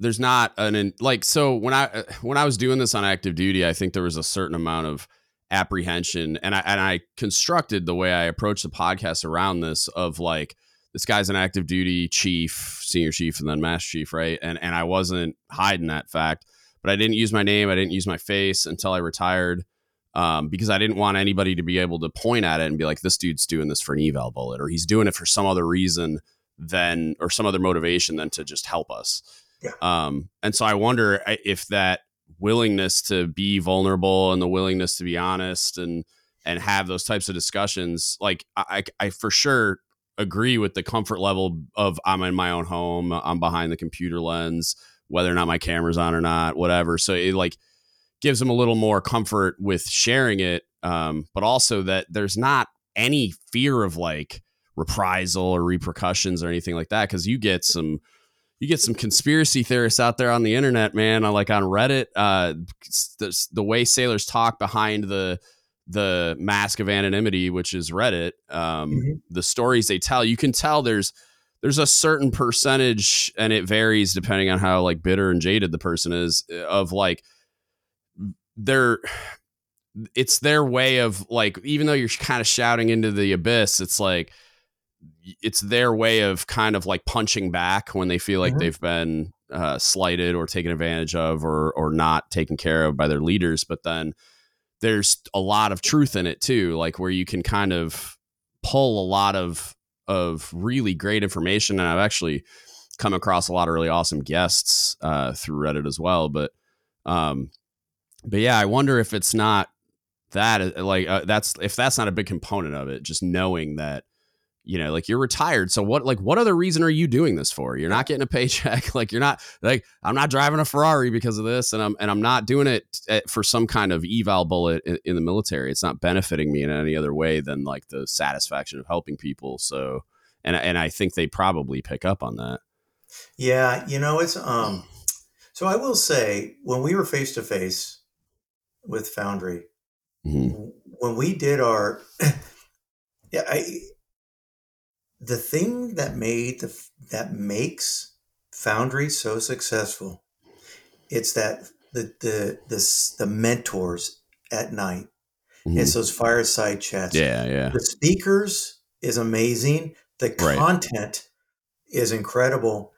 there's not an like so when i when i was doing this on active duty i think there was a certain amount of apprehension and i and i constructed the way i approached the podcast around this of like this guy's an active duty chief, senior chief, and then master chief, right? And and I wasn't hiding that fact, but I didn't use my name, I didn't use my face until I retired. Um, because I didn't want anybody to be able to point at it and be like, this dude's doing this for an eval bullet, or he's doing it for some other reason than, or some other motivation than to just help us. Yeah. Um, and so I wonder if that willingness to be vulnerable and the willingness to be honest and and have those types of discussions, like I, I for sure agree with the comfort level of I'm in my own home, I'm behind the computer lens, whether or not my camera's on or not, whatever. So it like gives them a little more comfort with sharing it, um, but also that there's not any fear of like reprisal or repercussions or anything like that because you get some you get some conspiracy theorists out there on the internet man like on reddit uh the, the way sailors talk behind the the mask of anonymity, which is Reddit, um, mm-hmm. the stories they tell, you can tell there's there's a certain percentage, and it varies depending on how like bitter and jaded the person is, uh, of like their it's their way of like even though you're kind of shouting into the abyss, it's like it's their way of kind of like punching back when they feel like mm-hmm. they've been uh, slighted or taken advantage of or or not taken care of by their leaders, but then there's a lot of truth in it too, like where you can kind of pull a lot of of really great information. And I've actually come across a lot of really awesome guests uh, through Reddit as well. But um, but yeah, I wonder if it's not that uh, like uh, that's if that's not a big component of it, just knowing that you know, like you're retired. So what, like, what other reason are you doing this for? You're not getting a paycheck. like, you're not like, I'm not driving a Ferrari because of this, and I'm and I'm not doing it eh, for some kind of eval bullet in, in the military. It's not benefiting me in any other way than like the satisfaction of helping people. So, and and I think they probably pick up on that. Yeah, you know, it's um. So I will say, when we were face to face with Foundry, mm-hmm. when we did our, yeah, I the thing that made the that makes Foundry so successful, it's that the the the, the mentors at night. Mm-hmm. It's those fireside chats. Yeah, yeah. The speakers is amazing. The right. content is incredible.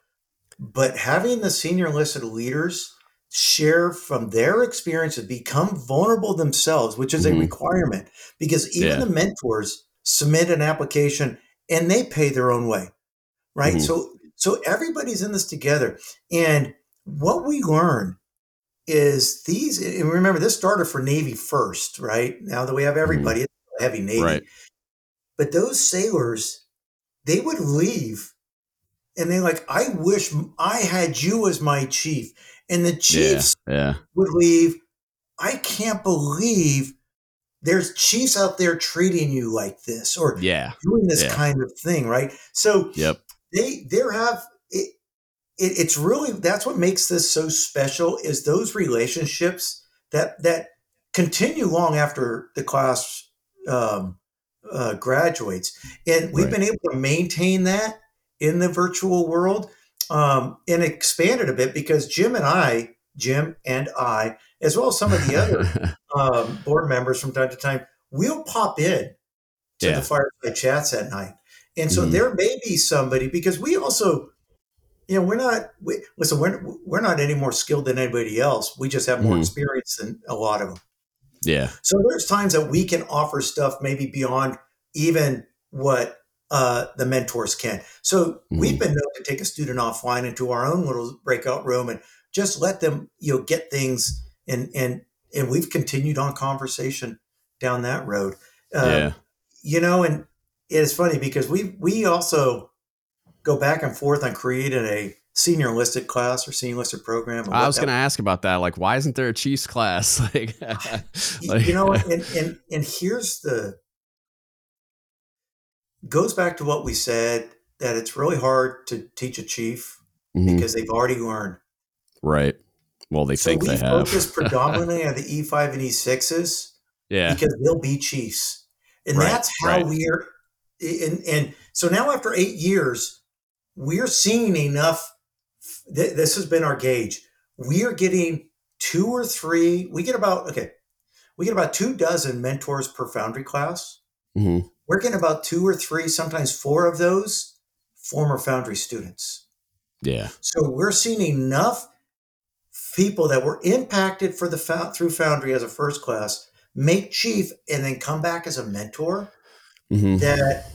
But having the senior enlisted leaders share from their experiences, become vulnerable themselves, which is mm-hmm. a requirement, because even yeah. the mentors submit an application and they pay their own way, right? Mm-hmm. So so everybody's in this together, and what we learn is these. And remember, this started for Navy first, right? Now that we have mm-hmm. everybody, mm-hmm. heavy Navy, right. but those sailors, they would leave, and they like, I wish I had you as my chief, and the chiefs yeah, yeah. would leave. I can't believe there's chiefs out there treating you like this or yeah doing this yeah. kind of thing right so yep they there have it, it, it's really that's what makes this so special is those relationships that that continue long after the class um, uh, graduates and we've right. been able to maintain that in the virtual world um, and expand it a bit because jim and i jim and i as well as some of the other um, board members from time to time, we'll pop in to yeah. the fireside chats at night. And so mm-hmm. there may be somebody because we also, you know, we're not, we, listen, we're, we're not any more skilled than anybody else. We just have more mm-hmm. experience than a lot of them. Yeah. So there's times that we can offer stuff maybe beyond even what uh, the mentors can. So mm-hmm. we've been known to take a student offline into our own little breakout room and just let them, you know, get things and and and we've continued on conversation down that road. Um, yeah. You know, and it's funny because we we also go back and forth on creating a senior enlisted class or senior enlisted program. I was going to ask about that. Like, why isn't there a Chiefs class? like, like, you know, and, and and here's the goes back to what we said that it's really hard to teach a chief mm-hmm. because they've already learned. Right. Well, they so think we they have. focus predominantly on the E5 and E6s. Yeah. Because they'll be Chiefs. And right, that's how right. we're and, and so now after eight years, we're seeing enough. Th- this has been our gauge. We are getting two or three. We get about okay. We get about two dozen mentors per Foundry class. Mm-hmm. We're getting about two or three, sometimes four of those former Foundry students. Yeah. So we're seeing enough people that were impacted for the through Foundry as a first class make chief and then come back as a mentor. Mm-hmm. That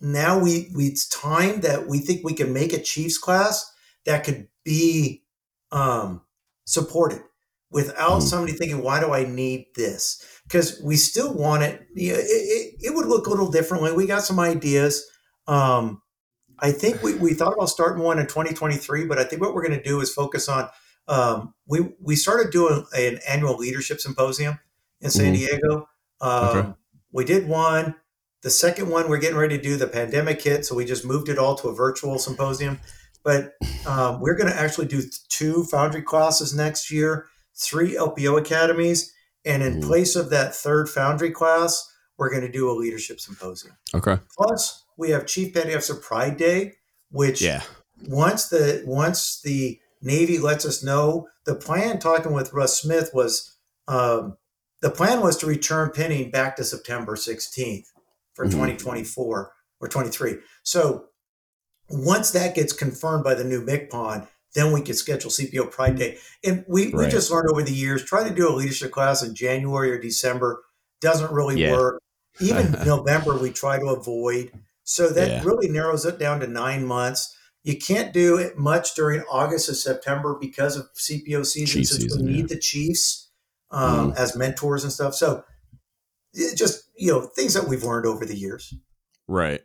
now we, we it's time that we think we can make a chiefs class that could be um, supported without mm-hmm. somebody thinking, why do I need this? Because we still want it, you know, it, it, it. would look a little differently. We got some ideas. Um, I think we, we thought about starting one in 2023, but I think what we're going to do is focus on um, we we started doing an annual leadership symposium in San mm-hmm. Diego. Um, okay. We did one. The second one, we're getting ready to do the pandemic hit, so we just moved it all to a virtual symposium. But um, we're going to actually do two Foundry classes next year, three LPO academies, and in mm-hmm. place of that third Foundry class, we're going to do a leadership symposium. Okay. Plus, we have Chief Petty Officer Pride Day, which yeah. once the once the Navy lets us know the plan. Talking with Russ Smith was um, the plan was to return pinning back to September 16th for mm-hmm. 2024 or 23. So once that gets confirmed by the new MCPON, then we can schedule CPO Pride Day. And we, right. we just learned over the years, trying to do a leadership class in January or December doesn't really yeah. work. Even November, we try to avoid. So that yeah. really narrows it down to nine months. You can't do it much during August or September because of CPO season, Chief since season, we need yeah. the Chiefs um, mm. as mentors and stuff. So just you know things that we've learned over the years. Right.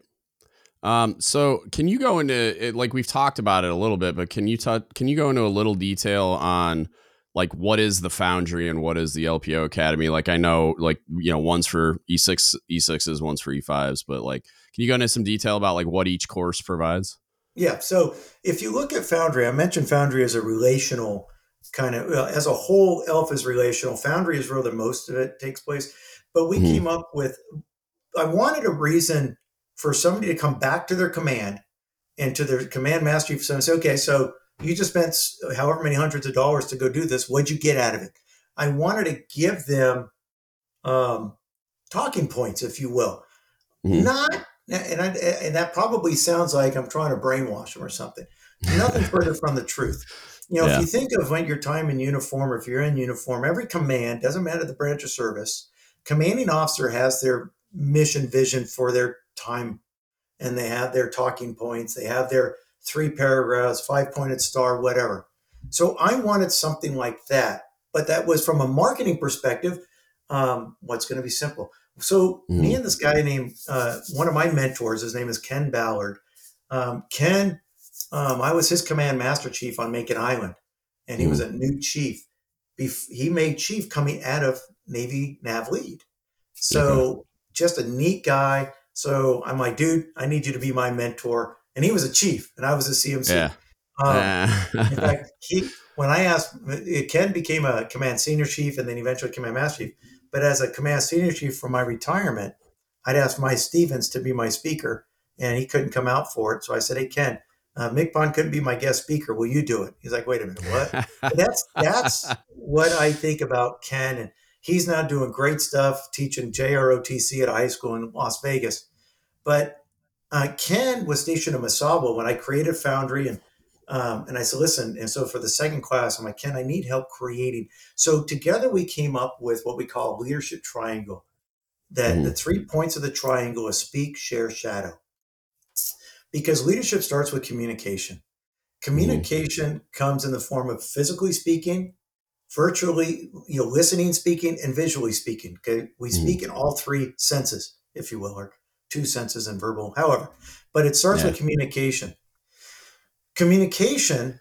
Um, so can you go into it, like we've talked about it a little bit, but can you touch can you go into a little detail on like what is the Foundry and what is the LPO Academy? Like I know like you know one's for E6 E6s, one's for E5s, but like can you go into some detail about like what each course provides? Yeah. So if you look at Foundry, I mentioned Foundry as a relational kind of well, as a whole. ELF is relational. Foundry is where the most of it takes place. But we mm-hmm. came up with. I wanted a reason for somebody to come back to their command and to their command master chief and say, okay, so you just spent however many hundreds of dollars to go do this. What'd you get out of it? I wanted to give them um, talking points, if you will. Mm-hmm. Not, and, I, and that probably sounds like I'm trying to brainwash them or something. Nothing further from the truth. You know, yeah. if you think of when your time in uniform, or if you're in uniform, every command doesn't matter the branch of service. Commanding officer has their mission vision for their time and they have their talking points, they have their three paragraphs, five pointed star, whatever. So I wanted something like that, but that was from a marketing perspective. Um, what's going to be simple? So mm. me and this guy named uh, one of my mentors, his name is Ken Ballard. Um, Ken, um, I was his command master chief on Makin Island, and he mm. was a new chief. he made chief coming out of Navy Nav Lead. So just a neat guy. So I'm like, dude, I need you to be my mentor. And he was a chief, and I was a CMC. Yeah. Um, in fact, he when I asked, Ken became a command senior chief, and then eventually command master chief. But as a command senior chief for my retirement, I'd asked Mike Stevens to be my speaker, and he couldn't come out for it. So I said, "Hey, Ken, uh, MCPON couldn't be my guest speaker. Will you do it?" He's like, "Wait a minute, what?" that's that's what I think about Ken, and he's now doing great stuff teaching JROTC at a high school in Las Vegas. But uh, Ken was stationed in Mesaba when I created Foundry, and um, and I said, listen. And so for the second class, I'm like, Ken, I need help creating. So together we came up with what we call leadership triangle. That mm. the three points of the triangle is speak, share, shadow. Because leadership starts with communication. Communication mm. comes in the form of physically speaking, virtually, you know, listening, speaking, and visually speaking. Okay, we mm. speak in all three senses, if you will, or two senses and verbal, however. But it starts yeah. with communication. Communication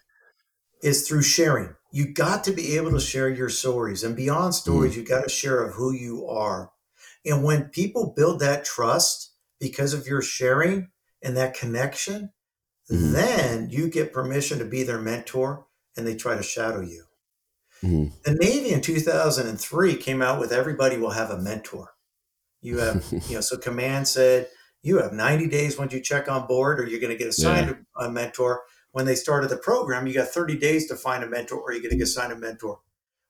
is through sharing. You got to be able to share your stories, and beyond stories, mm. you got to share of who you are. And when people build that trust because of your sharing and that connection, mm. then you get permission to be their mentor, and they try to shadow you. Mm-hmm. The Navy in 2003 came out with everybody will have a mentor. You have, you know, so command said you have 90 days once you check on board, or you're going to get assigned yeah. a mentor. When they started the program, you got 30 days to find a mentor, or you're going to get assigned a mentor.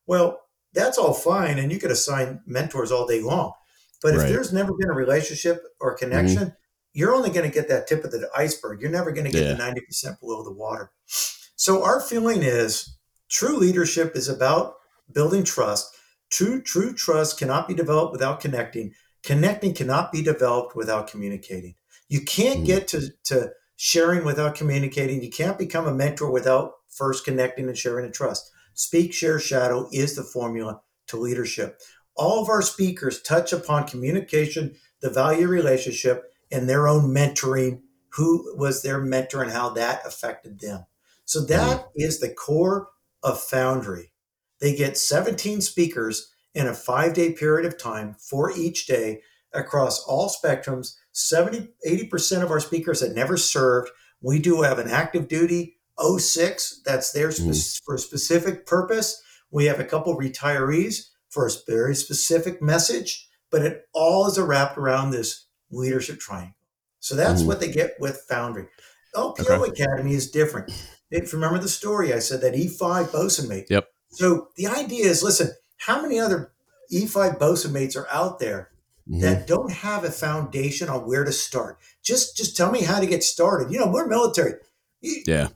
Well, that's all fine, and you could assign mentors all day long. But right. if there's never been a relationship or connection, mm-hmm. you're only going to get that tip of the iceberg. You're never going to get yeah. the 90% below the water. So our feeling is True leadership is about building trust. True, true trust cannot be developed without connecting. Connecting cannot be developed without communicating. You can't mm. get to, to sharing without communicating. You can't become a mentor without first connecting and sharing and trust. Speak, share, shadow is the formula to leadership. All of our speakers touch upon communication, the value relationship, and their own mentoring. Who was their mentor and how that affected them? So that mm. the core of Foundry. They get 17 speakers in a five day period of time for each day across all spectrums. 70, 80% of our speakers had never served. We do have an active duty 06 that's there mm. for a specific purpose. We have a couple retirees for a very specific message, but it all is wrapped around this leadership triangle. So that's mm. what they get with Foundry. LPO okay. Academy is different. If you remember the story, I said that E5 bosun mate. Yep. So the idea is, listen, how many other E5 bosun mates are out there mm-hmm. that don't have a foundation on where to start? Just just tell me how to get started. You know, we're military. Yeah.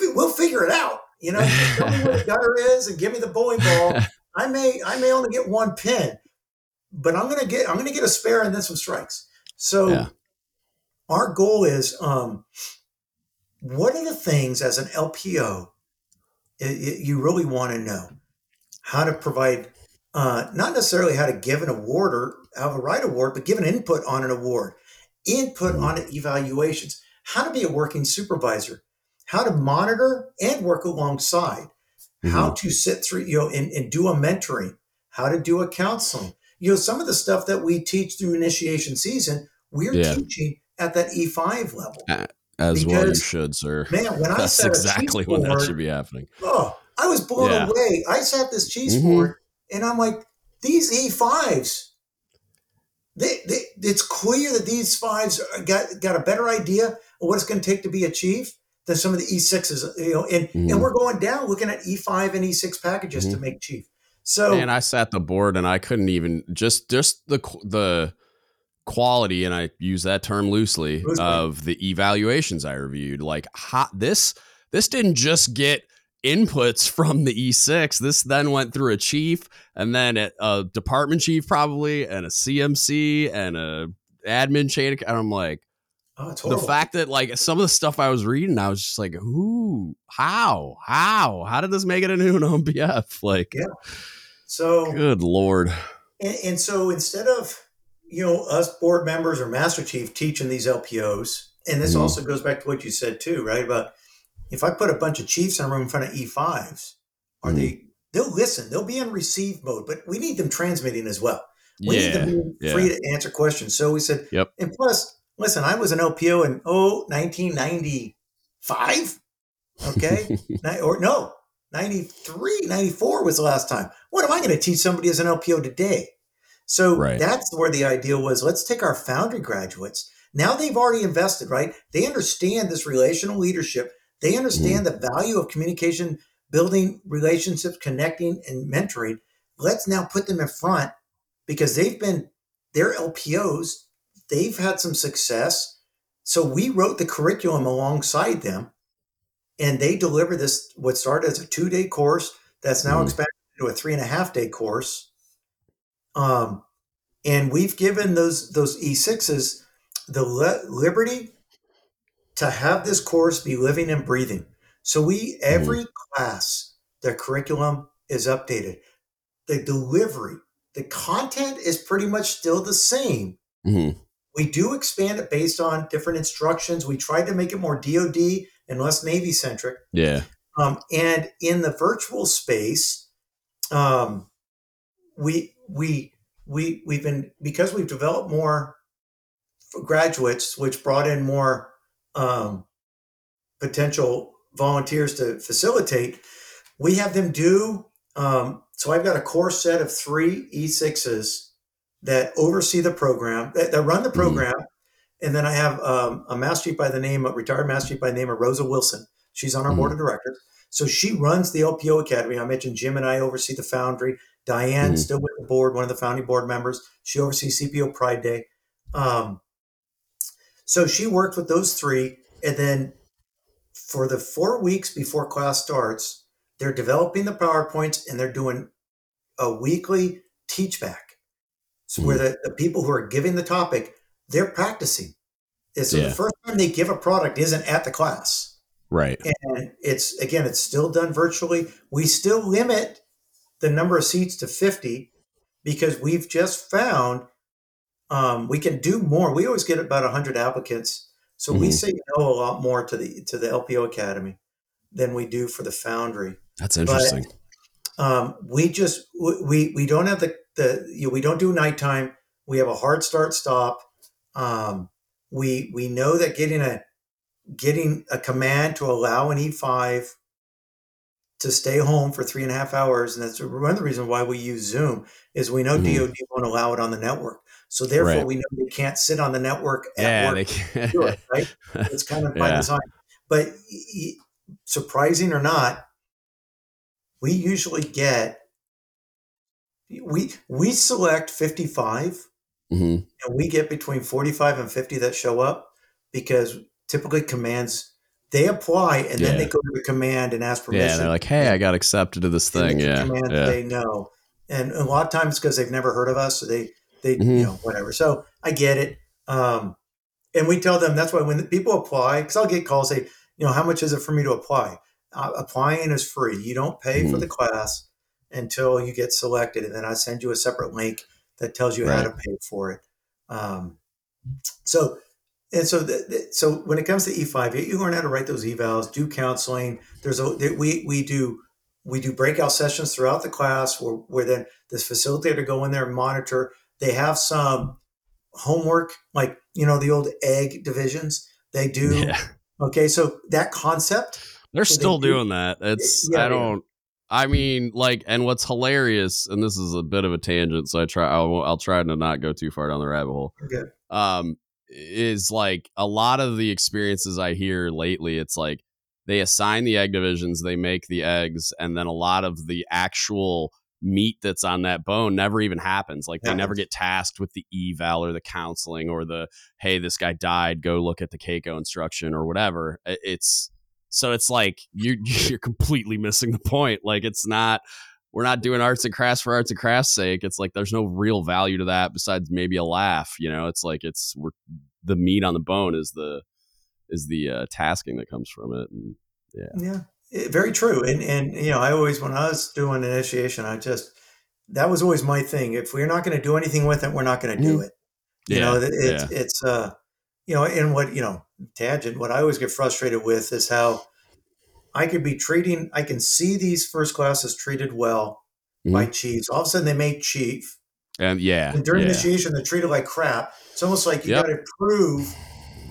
We'll figure it out. You know, tell me where the gutter is and give me the bowling ball. I may I may only get one pin, but I'm gonna get I'm gonna get a spare and then some strikes. So yeah. our goal is um, what are the things as an LPO it, it, you really want to know? How to provide, uh, not necessarily how to give an award or have a right award, but give an input on an award. input on evaluations, how to be a working supervisor, how to monitor and work alongside, mm-hmm. how to sit through, you know, and, and do a mentoring, how to do a counseling. You know, some of the stuff that we teach through initiation season, we're yeah. teaching at that E5 level. Uh, as because, well you should, sir. Man, when I That's exactly when that should be happening. Oh, I was blown yeah. away. I sat this cheese mm-hmm. board and I'm like, these E5s, they, they, it's clear that these fives got, got a better idea of what it's going to take to be a chief than some of the E6s, you know, and, mm-hmm. and we're going down looking at E5 and E6 packages mm-hmm. to make chief. So, and I sat the board and I couldn't even just, just the, the, quality and i use that term loosely, loosely. of the evaluations i reviewed like hot this this didn't just get inputs from the E6. This then went through a chief and then a department chief probably and a CMC and a admin chain. And I'm like, oh, the fact that like some of the stuff I was reading, I was just like, who, how, how, how did this make it into an OMPF? Like, yeah. So good Lord. And, and so instead of, you know, us board members or master chief teaching these LPOs, and this mm. also goes back to what you said too, right? About if I put a bunch of chiefs in a room in front of E5s, are mm. they they'll listen, they'll be in receive mode, but we need them transmitting as well. We yeah, need them yeah. free to answer questions. So we said, yep. And plus, listen, I was an LPO in oh 1995. Okay. or no, 93, 94 was the last time. What am I going to teach somebody as an LPO today? So right. that's where the idea was let's take our foundry graduates. Now they've already invested, right? They understand this relational leadership. They understand mm-hmm. the value of communication, building relationships, connecting, and mentoring. Let's now put them in front because they've been, their LPOs, they've had some success. So we wrote the curriculum alongside them and they deliver this, what started as a two day course that's now mm-hmm. expanded to a three and a half day course. Um, and we've given those those E6s the le- liberty to have this course be living and breathing. So we every mm-hmm. class, the curriculum is updated. The delivery, the content is pretty much still the same. Mm-hmm. We do expand it based on different instructions. We tried to make it more DoD and less Navy centric. Yeah. Um, and in the virtual space, um, we we we we've been because we've developed more graduates, which brought in more um, potential volunteers to facilitate, we have them do. Um, so I've got a core set of three E6s that oversee the program, that, that run the mm-hmm. program. Mm-hmm. And then I have um, a master chief by the name of retired master chief by the name of Rosa Wilson. She's on our mm-hmm. board of directors. So she runs the LPO Academy. I mentioned Jim and I oversee the Foundry. Diane, mm-hmm. still with the board, one of the founding board members. She oversees CPO Pride Day. Um, so she worked with those three. And then for the four weeks before class starts, they're developing the PowerPoints and they're doing a weekly teach back. So mm-hmm. where the, the people who are giving the topic, they're practicing. And so yeah. the first time they give a product isn't at the class. Right. And it's again, it's still done virtually. We still limit the number of seats to 50 because we've just found um, we can do more. We always get about 100 applicants. So mm-hmm. we say no a lot more to the to the LPO Academy than we do for the Foundry. That's interesting. But, um, we just we we don't have the the you know, we don't do nighttime. We have a hard start stop. Um, we we know that getting a getting a command to allow an E5 to stay home for three and a half hours, and that's one of the reasons why we use Zoom is we know mm-hmm. DoD won't allow it on the network. So therefore, right. we know they can't sit on the network at yeah, work. They can't. It, right? It's kind of by yeah. design. But surprising or not, we usually get we we select 55 mm-hmm. and we get between 45 and 50 that show up because typically commands they apply and yeah. then they go to the command and ask permission. Yeah, they're like, "Hey, I got accepted to this thing." yeah, command yeah. they know, and a lot of times because they've never heard of us, so they they, mm-hmm. you know, whatever. So I get it. Um, and we tell them that's why when people apply, because I'll get calls say, you know, how much is it for me to apply? Uh, applying is free. You don't pay mm-hmm. for the class until you get selected, and then I send you a separate link that tells you right. how to pay for it. Um, so and so the, the, so when it comes to E5, you learn how to write those evals, do counseling. There's a we we do we do breakout sessions throughout the class where, where then this facilitator go in there and monitor. They have some homework, like you know the old egg divisions. They do. Yeah. Okay, so that concept. They're still they doing that. It's yeah, I don't. I mean, like, and what's hilarious, and this is a bit of a tangent, so I try. I'll, I'll try to not go too far down the rabbit hole. Okay. Um, is like a lot of the experiences I hear lately. It's like they assign the egg divisions, they make the eggs, and then a lot of the actual meat that's on that bone never even happens. Like they never get tasked with the eval or the counseling or the hey, this guy died, go look at the CACO instruction or whatever. It's so it's like you you're completely missing the point. Like it's not we're not doing arts and crafts for arts and crafts sake. It's like there's no real value to that besides maybe a laugh. You know, it's like it's we're the meat on the bone is the is the uh, tasking that comes from it. And yeah, yeah, very true. And and you know, I always when I was doing initiation, I just that was always my thing. If we're not going to do anything with it, we're not going to do mm. it. You yeah, know, it's yeah. it's uh, you know, and what you know, tangent. What I always get frustrated with is how I could be treating, I can see these first classes treated well mm-hmm. by chiefs. All of a sudden, they make chief. And yeah. And during yeah. initiation, they're treated like crap. It's almost like you yep. got to prove,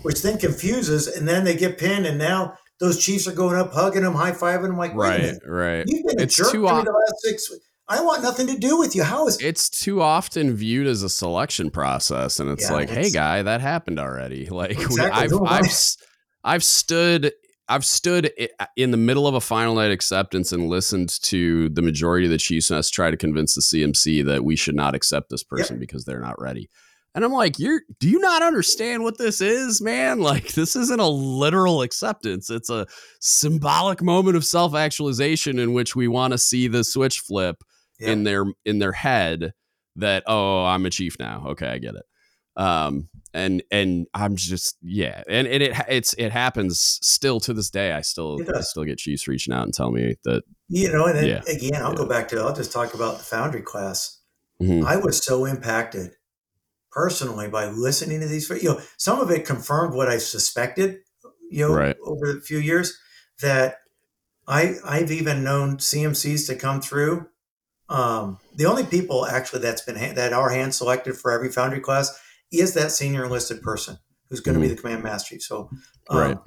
which then confuses. And then they get pinned, and now those chiefs are going up, hugging them, high fiving them. Like, right, right. You've been it's a jerk too the last six I want nothing to do with you. How is it's too often viewed as a selection process, and it's yeah, like, it's, hey, guy, that happened already. Like, exactly. I've, I've, I've stood I've stood in the middle of a final night acceptance and listened to the majority of the Chiefs Mess try to convince the CMC that we should not accept this person yep. because they're not ready. And I'm like, you're do you not understand what this is, man? Like this isn't a literal acceptance. It's a symbolic moment of self-actualization in which we want to see the switch flip yep. in their in their head that oh, I'm a chief now. Okay, I get it um and and i'm just yeah and, and it it's it happens still to this day i still i still get chiefs reaching out and tell me that you know and then, yeah, again i'll yeah. go back to i'll just talk about the foundry class mm-hmm. i was so impacted personally by listening to these you know some of it confirmed what i suspected you know right. over a few years that i i've even known cmcs to come through um, the only people actually that's been that are hand selected for every foundry class is that senior enlisted person who's going to mm-hmm. be the command master chief. So um, right.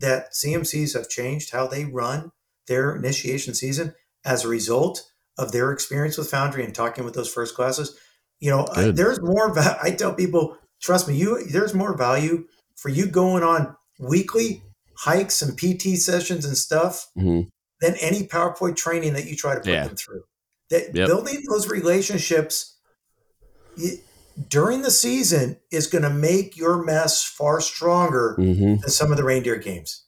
that CMCs have changed how they run their initiation season as a result of their experience with Foundry and talking with those first classes. You know, I, there's more. Va- I tell people, trust me, you there's more value for you going on weekly hikes and PT sessions and stuff mm-hmm. than any PowerPoint training that you try to put yeah. them through. That yep. building those relationships during the season is going to make your mess far stronger mm-hmm. than some of the reindeer games.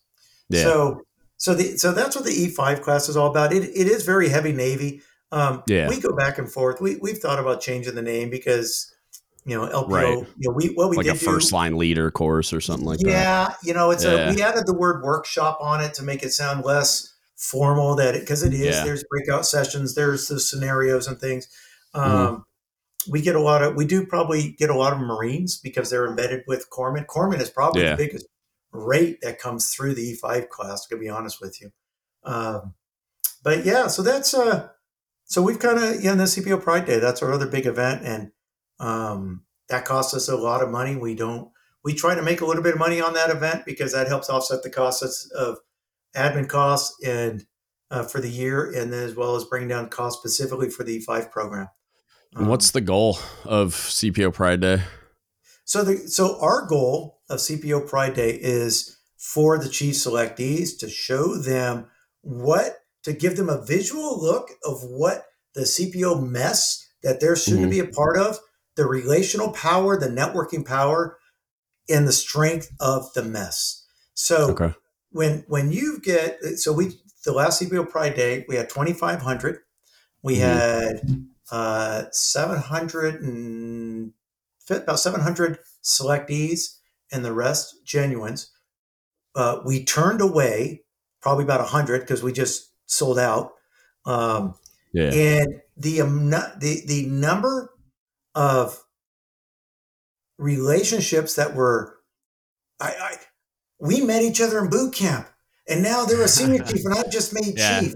Yeah. So, so the so that's what the E5 class is all about. It it is very heavy Navy. Um, yeah. We go back and forth. We we've thought about changing the name because you know LPO. Right. You know we what we like did a first do, line leader course or something like yeah, that. Yeah, you know it's yeah. a we added the word workshop on it to make it sound less formal. That because it, it is. Yeah. There's breakout sessions. There's the scenarios and things. Mm-hmm. Um, mm-hmm we get a lot of we do probably get a lot of Marines because they're embedded with Corpsman. Corpsman is probably yeah. the biggest rate that comes through the E5 class. To be honest with you, um, but yeah, so that's uh, so we've kind of yeah, the CPO Pride Day. That's our other big event, and um, that costs us a lot of money. We don't we try to make a little bit of money on that event because that helps offset the costs of admin costs and uh, for the year, and then as well as bring down costs specifically for the E5 program. Um, What's the goal of CPO Pride Day? So the so our goal of CPO Pride Day is for the chief selectees to show them what to give them a visual look of what the CPO mess that they're soon mm-hmm. to be a part of, the relational power, the networking power, and the strength of the mess. So okay. when when you get so we the last CPO Pride Day we had twenty five hundred, we mm-hmm. had uh, 700 and about 700 selectees and the rest genuines. Uh, we turned away probably about 100 because we just sold out. Um, yeah. And the, um, the, the number of relationships that were I, I we met each other in boot camp, and now they're a senior chief, and I just made yeah. chief.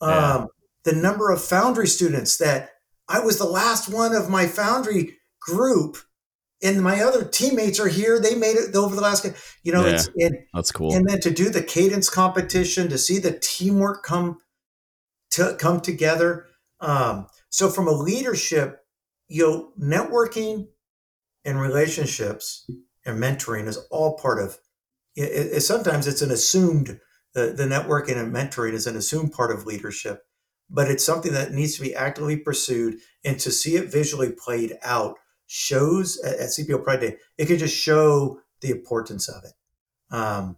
Um, yeah. The number of foundry students that I was the last one of my foundry group, and my other teammates are here. They made it over the last, game. you know, yeah, it's and, that's cool. And then to do the cadence competition, to see the teamwork come to come together. Um, so from a leadership, you know, networking and relationships and mentoring is all part of it, it, sometimes it's an assumed the, the networking and mentoring is an assumed part of leadership but it's something that needs to be actively pursued and to see it visually played out shows at, at cpo pride day it can just show the importance of it um,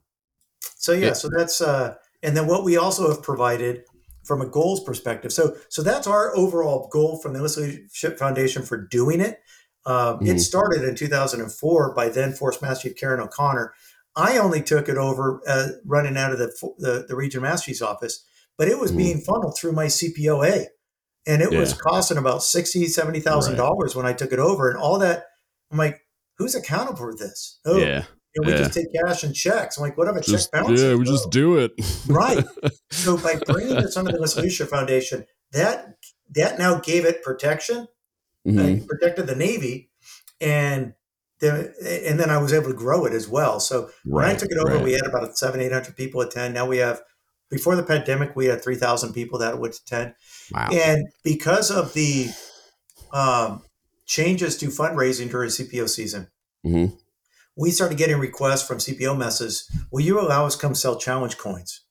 so yeah, so that's uh, and then what we also have provided from a goals perspective so so that's our overall goal from the leadership foundation for doing it um, mm-hmm. It started in 2004 by then Force Master Chief Karen O'Connor. I only took it over uh, running out of the, the, the region master chief's office, but it was mm-hmm. being funneled through my CPOA, and it yeah. was costing about sixty, seventy thousand right. dollars when I took it over, and all that. I'm like, who's accountable for this? Oh, yeah. You know, we yeah. just take cash and checks. I'm like, what if a just, check bounces? Yeah, we just do it. right. So by bringing this under the Leadership Foundation, that that now gave it protection mm-hmm. protected the Navy, and then and then I was able to grow it as well. So right, when I took it over, right. we had about seven, eight hundred people attend. Now we have. Before the pandemic, we had three thousand people that would attend, wow. and because of the um, changes to fundraising during CPO season, mm-hmm. we started getting requests from CPO messes. Will you allow us come sell challenge coins?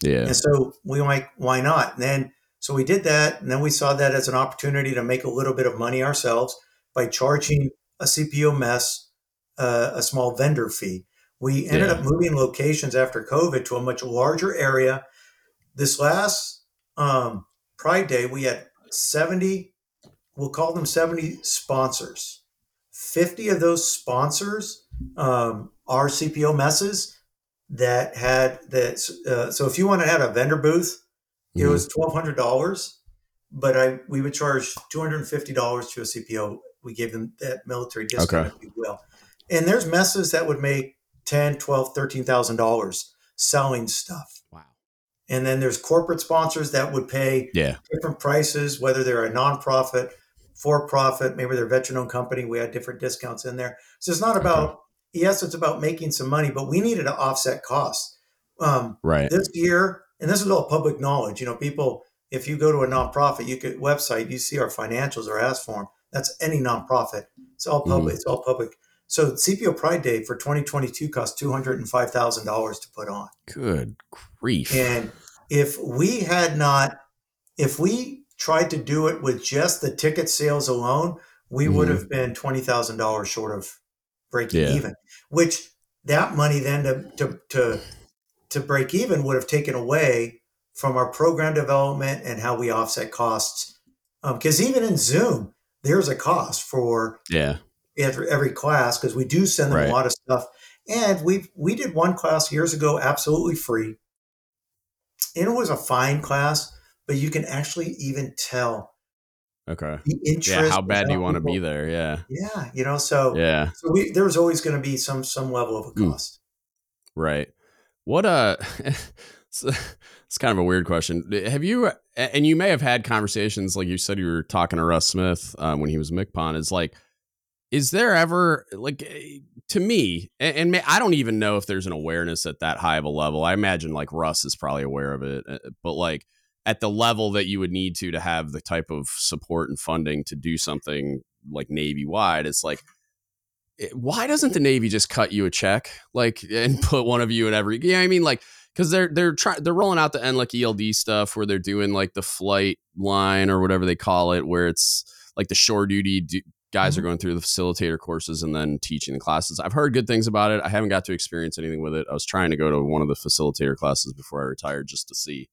Yeah. And so we were like, why not? And then so we did that, and then we saw that as an opportunity to make a little bit of money ourselves by charging a CPO mess uh, a small vendor fee. We ended yeah. up moving locations after COVID to a much larger area. This last um, Pride Day, we had 70, we'll call them 70 sponsors. 50 of those sponsors um, are CPO messes that had that. Uh, so if you want to have a vendor booth, it mm-hmm. was twelve hundred dollars, but I we would charge two hundred and fifty dollars to a CPO. We gave them that military discount, okay. if you will. And there's messes that would make ten, twelve, thirteen thousand dollars selling stuff. Wow. And then there's corporate sponsors that would pay yeah. different prices, whether they're a nonprofit, for profit, maybe they're a veteran owned company. We had different discounts in there. So it's not about okay. yes, it's about making some money, but we needed to offset costs. Um, right. This year, and this is all public knowledge. You know, people, if you go to a nonprofit, you could website, you see our financials or ask for them. That's any nonprofit. It's all public. Mm. It's all public. So CPO Pride Day for 2022 cost two hundred and five thousand dollars to put on. Good grief! And if we had not, if we tried to do it with just the ticket sales alone, we mm. would mm-hmm. have been twenty thousand dollars short of breaking yeah. even. Which that money then to to to to break even would have taken away from our program development and how we offset costs. Because um, even in Zoom, there's a cost for yeah every, every class because we do send them right. a lot of stuff. And we we did one class years ago absolutely free, and it was a fine class, but you can actually even tell. Okay. The interest. Yeah. How bad do you want to be there? Yeah. Yeah. You know. So yeah. So we there was always going to be some some level of a hmm. cost. Mm. Right. What uh it's, it's kind of a weird question. Have you and you may have had conversations like you said you were talking to Russ Smith um, when he was MCPON is like is there ever like eh, to me and, and I don't even know if there's an awareness at that high of a level. I imagine like Russ is probably aware of it, eh, but like at the level that you would need to to have the type of support and funding to do something like Navy wide, it's like why doesn't the Navy just cut you a check, like, and put one of you in every? Yeah, I mean, like, because they're they're trying they're rolling out the NLEC ELD stuff where they're doing like the flight line or whatever they call it, where it's like the shore duty guys mm-hmm. are going through the facilitator courses and then teaching the classes. I've heard good things about it. I haven't got to experience anything with it. I was trying to go to one of the facilitator classes before I retired just to see.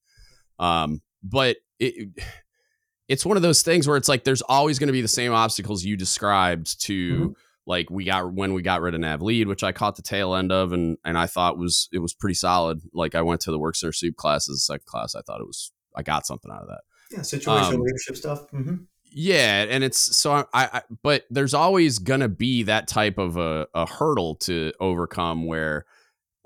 Um, but it it's one of those things where it's like there's always going to be the same obstacles you described to. Mm-hmm like we got when we got rid of nav lead which i caught the tail end of and and i thought was it was pretty solid like i went to the work center soup class as a second class i thought it was i got something out of that yeah situational um, leadership stuff mm-hmm. Yeah, and it's so I, I but there's always gonna be that type of a, a hurdle to overcome where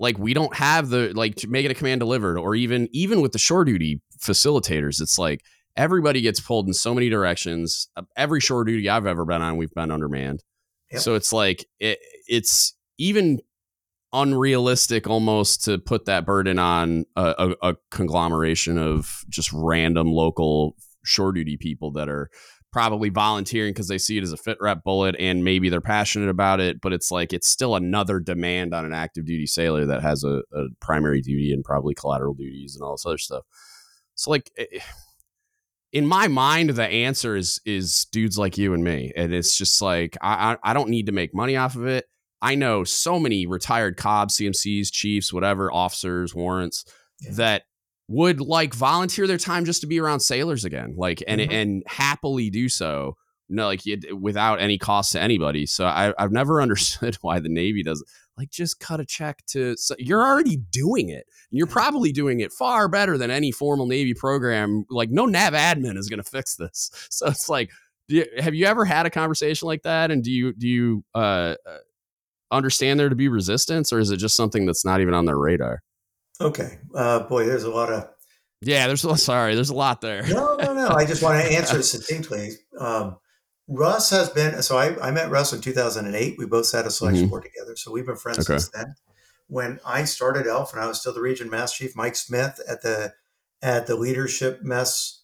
like we don't have the like to make it a command delivered or even even with the shore duty facilitators it's like everybody gets pulled in so many directions uh, every shore duty i've ever been on we've been undermanned yep. so it's like it, it's even unrealistic almost to put that burden on a, a, a conglomeration of just random local shore duty people that are probably volunteering because they see it as a fit rep bullet and maybe they're passionate about it, but it's like it's still another demand on an active duty sailor that has a, a primary duty and probably collateral duties and all this other stuff. So like eh, in my mind, the answer is is dudes like you and me, and it's just like I I don't need to make money off of it. I know so many retired cob CMCs, chiefs, whatever officers, warrants yeah. that would like volunteer their time just to be around sailors again, like and mm-hmm. and happily do so. No, like without any cost to anybody. So I, I've never understood why the Navy does like just cut a check to. So you're already doing it. You're probably doing it far better than any formal Navy program. Like no nav admin is going to fix this. So it's like, you, have you ever had a conversation like that? And do you do you uh, uh, understand there to be resistance, or is it just something that's not even on their radar? Okay. Uh, boy, there's a lot of. Yeah, there's a lot. sorry, there's a lot there. no, no, no. I just want to answer it succinctly. Um, Russ has been so I, I met Russ in 2008. We both sat a selection mm-hmm. board together, so we've been friends okay. since then. When I started ELF, and I was still the region mass chief, Mike Smith at the at the leadership mess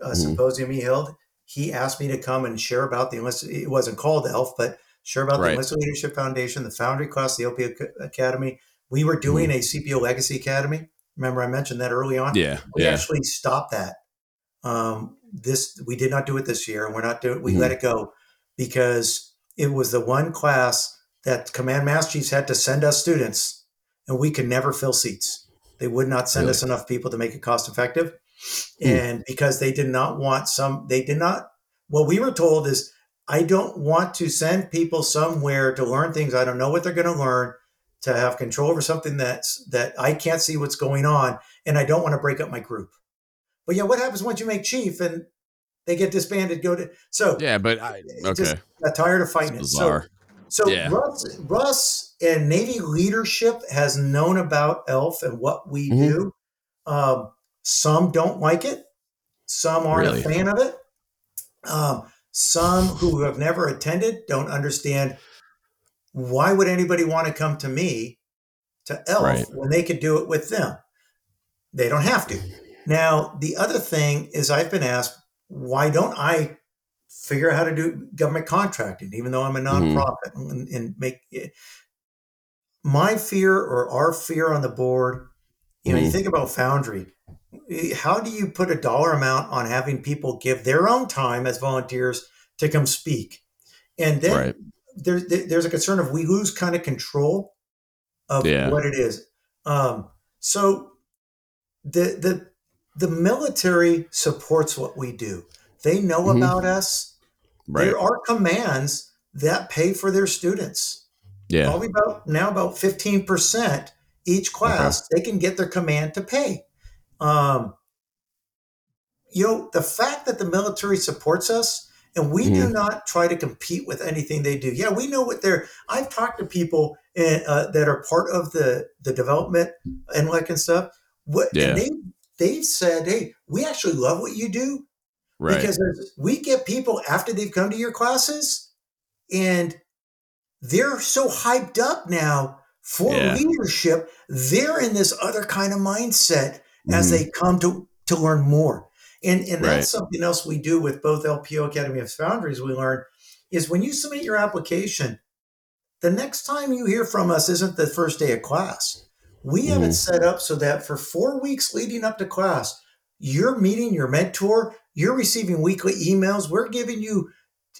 uh, mm-hmm. symposium he held, he asked me to come and share about the enlisted. It wasn't called ELF, but share about right. the Enlisted Leadership Foundation, the Foundry class, the LP Academy, we were doing mm-hmm. a CPO Legacy Academy. Remember, I mentioned that early on. Yeah, we yeah. actually stopped that. Um, this we did not do it this year, and we're not doing. We mm-hmm. let it go because it was the one class that command master chiefs had to send us students, and we could never fill seats. They would not send really? us enough people to make it cost effective, mm. and because they did not want some, they did not. What we were told is, I don't want to send people somewhere to learn things I don't know what they're going to learn to have control over something that's that I can't see what's going on, and I don't want to break up my group. But yeah, what happens once you make chief and they get disbanded? Go to so yeah, but I okay. Just got tired of fighting it. So, so yeah. Russ, Russ and Navy leadership has known about ELF and what we mm-hmm. do. Um, some don't like it. Some aren't really? a fan of it. Um, some who have never attended don't understand why would anybody want to come to me to ELF right. when they could do it with them? They don't have to. Now, the other thing is I've been asked, why don't I figure out how to do government contracting, even though I'm a mm-hmm. nonprofit mm-hmm. and, and, make it. My fear or our fear on the board, you know, mm-hmm. you think about Foundry, how do you put a dollar amount on having people give their own time as volunteers to come speak? And then right there, there's a concern of we lose kind of control of yeah. what it is. Um, so the the the military supports what we do. They know mm-hmm. about us. Right. There are commands that pay for their students. Yeah, probably about now about fifteen percent each class. They can get their command to pay. Um, you know, the fact that the military supports us and we mm-hmm. do not try to compete with anything they do. Yeah, we know what they're. I've talked to people in, uh, that are part of the the development and like and stuff. What yeah. they they've said, hey, we actually love what you do, right? Because we get people after they've come to your classes, and they're so hyped up now for yeah. leadership. They're in this other kind of mindset mm-hmm. as they come to to learn more. And, and that's right. something else we do with both LPO Academy of Foundries. We learn is when you submit your application, the next time you hear from us isn't the first day of class. We mm. have it mm-hmm. set up so that for four weeks leading up to class, you're meeting your mentor, you're receiving weekly emails, we're giving you,